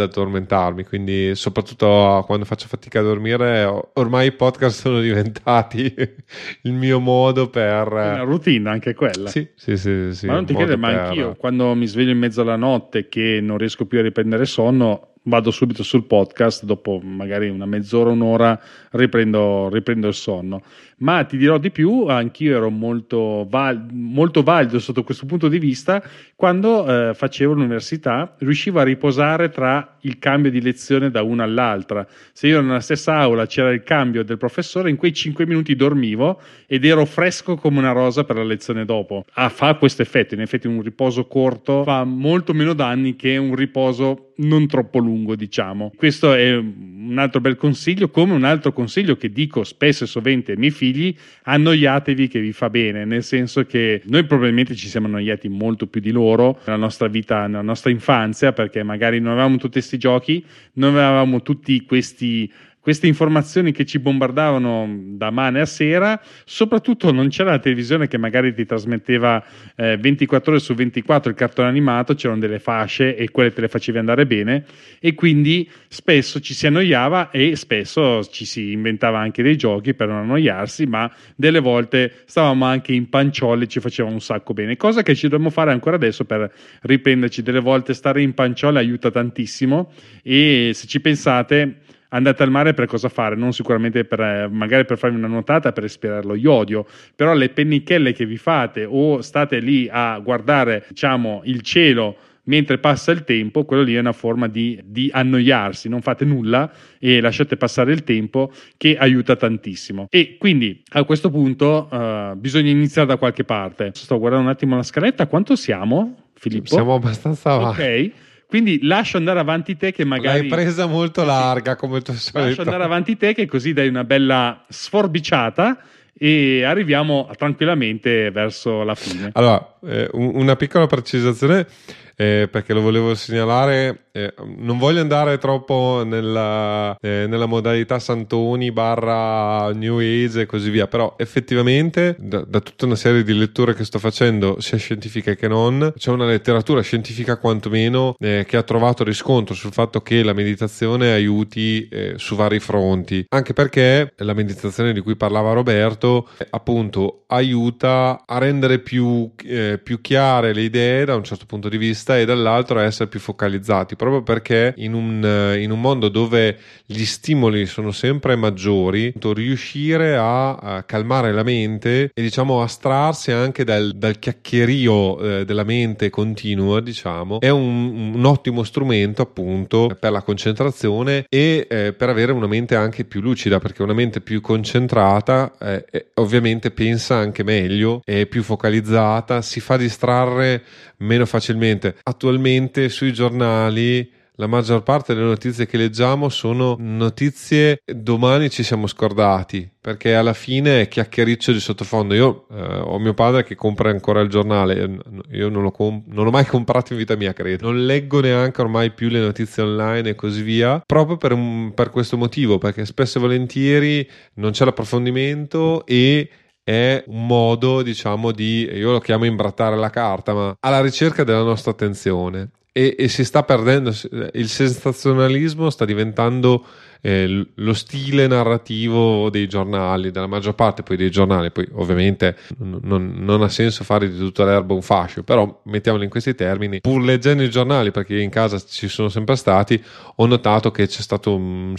addormentarmi. Quindi, soprattutto quando faccio fatica a dormire, ormai i podcast sono diventati il mio modo per. Una routine anche quella. Sì, sì, sì. sì ma non ti chiede, ma per... anch'io quando mi sveglio in mezzo alla notte che non riesco più a riprendere sonno, vado subito sul podcast, dopo magari una mezz'ora, un'ora riprendo, riprendo il sonno. Ma ti dirò di più, anch'io ero molto, val- molto valido sotto questo punto di vista quando eh, facevo l'università, riuscivo a riposare tra il cambio di lezione da una all'altra. Se io nella stessa aula c'era il cambio del professore, in quei 5 minuti dormivo ed ero fresco come una rosa per la lezione dopo. Ah, fa questo effetto, in effetti un riposo corto fa molto meno danni che un riposo non troppo lungo, diciamo. Questo è un altro bel consiglio, come un altro consiglio che dico spesso e sovente ai miei figli, annoiatevi che vi fa bene, nel senso che noi probabilmente ci siamo annoiati molto più di loro nella nostra vita, nella nostra infanzia, perché magari non avevamo tutti questi giochi, non avevamo tutti questi queste informazioni che ci bombardavano da mane a sera, soprattutto non c'era la televisione che magari ti trasmetteva eh, 24 ore su 24 il cartone animato, c'erano delle fasce e quelle te le facevi andare bene e quindi spesso ci si annoiava e spesso ci si inventava anche dei giochi per non annoiarsi, ma delle volte stavamo anche in panciole e ci faceva un sacco bene, cosa che ci dobbiamo fare ancora adesso per riprenderci, delle volte stare in panciole aiuta tantissimo e se ci pensate andate al mare per cosa fare? Non sicuramente per, eh, magari per farvi una nuotata, per respirare lo iodio, però le pennichelle che vi fate o state lì a guardare, diciamo, il cielo mentre passa il tempo, quello lì è una forma di, di, annoiarsi, non fate nulla e lasciate passare il tempo che aiuta tantissimo. E quindi a questo punto uh, bisogna iniziare da qualche parte. Sto guardando un attimo la scaletta, quanto siamo, Filippo? Siamo abbastanza avanti. Ok. Quindi lascio andare avanti te che magari... L'hai presa molto larga come tu solito. Lascio andare avanti te che così dai una bella sforbiciata e arriviamo tranquillamente verso la fine. Allora, eh, una piccola precisazione eh, perché lo volevo segnalare. Eh, non voglio andare troppo nella, eh, nella, modalità Santoni barra New Age e così via, però effettivamente da, da, tutta una serie di letture che sto facendo, sia scientifiche che non, c'è una letteratura scientifica quantomeno eh, che ha trovato riscontro sul fatto che la meditazione aiuti eh, su vari fronti, anche perché la meditazione di cui parlava Roberto appunto aiuta a rendere più, eh, più chiare le idee da un certo punto di vista e dall'altro essere più focalizzati, proprio perché in un, eh, in un mondo dove gli stimoli sono sempre maggiori, riuscire a, a calmare la mente e diciamo astrarsi anche dal, dal chiacchierio eh, della mente continua, diciamo, è un, un, ottimo strumento appunto per la concentrazione e eh, per avere una mente anche più lucida, perché una mente più concentrata eh, ovviamente pensa anche meglio, è più focalizzata, si fa distrarre meno facilmente. Attualmente sui giornali la maggior parte delle notizie che leggiamo sono notizie domani ci siamo scordati perché alla fine è chiacchiericcio di sottofondo io eh, ho mio padre che compra ancora il giornale io non comp- non l'ho, mai comprato in vita mia credo non leggo neanche ormai più le notizie online e così via proprio per, per questo motivo perché spesso e volentieri non c'è l'approfondimento e è un modo, diciamo, di, io lo chiamo imbrattare la carta, ma alla ricerca della nostra attenzione. E, e si sta perdendo, il sensazionalismo sta diventando eh, lo stile narrativo dei giornali, della maggior parte poi dei giornali, poi ovviamente non, non, ha senso fare di tutta l'erba un fascio, però mettiamolo in questi termini, pur leggendo i giornali, perché in casa ci sono sempre stati, ho notato che c'è stato un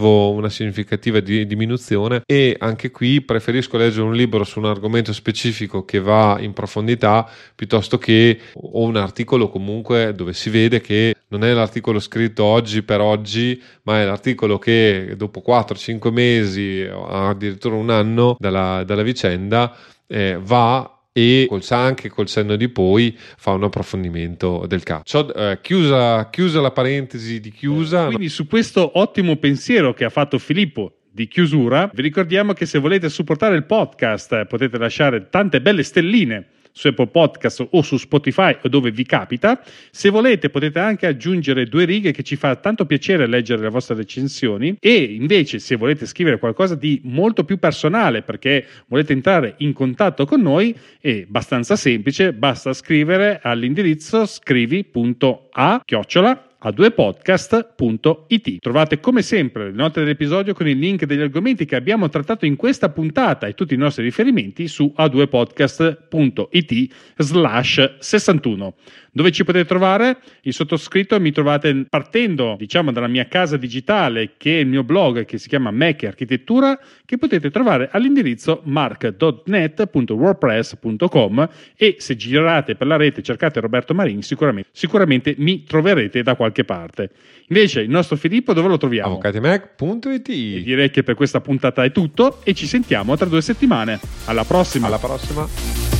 una significativa di, diminuzione e anche qui preferisco leggere un libro su un argomento specifico che va in profondità piuttosto che o un articolo comunque dove si vede che non è l'articolo scritto oggi per oggi, ma è l'articolo che dopo 4-5 mesi, addirittura un anno dalla, dalla vicenda, eh, va e col, anche col senno di poi fa un approfondimento del caso. Eh, chiusa, chiusa, la parentesi di chiusa. Quindi su questo ottimo pensiero che ha fatto Filippo di chiusura, vi ricordiamo che se volete supportare il podcast potete lasciare tante belle stelline su Apple Podcast o su Spotify o dove vi capita. Se volete potete anche aggiungere due righe che ci fa tanto piacere leggere le vostre recensioni e invece se volete scrivere qualcosa di molto più personale perché volete entrare in contatto con noi è abbastanza semplice, basta scrivere all'indirizzo scrivi.a chiocciola a2podcast.it. Trovate come sempre le note dell'episodio con il link degli argomenti che abbiamo trattato in questa puntata e tutti i nostri riferimenti su a2podcast.it slash 61 dove ci potete trovare? Il sottoscritto mi trovate partendo diciamo dalla mia casa digitale che è il mio blog che si chiama Mac Architettura che potete trovare all'indirizzo mark.net.wordpress.com e se girate per la rete e cercate Roberto Marini sicuramente, sicuramente mi troverete da qualche parte. Invece il nostro Filippo dove lo troviamo? avvocatimac.it e direi che per questa puntata è tutto e ci sentiamo tra due settimane. Alla prossima. Alla prossima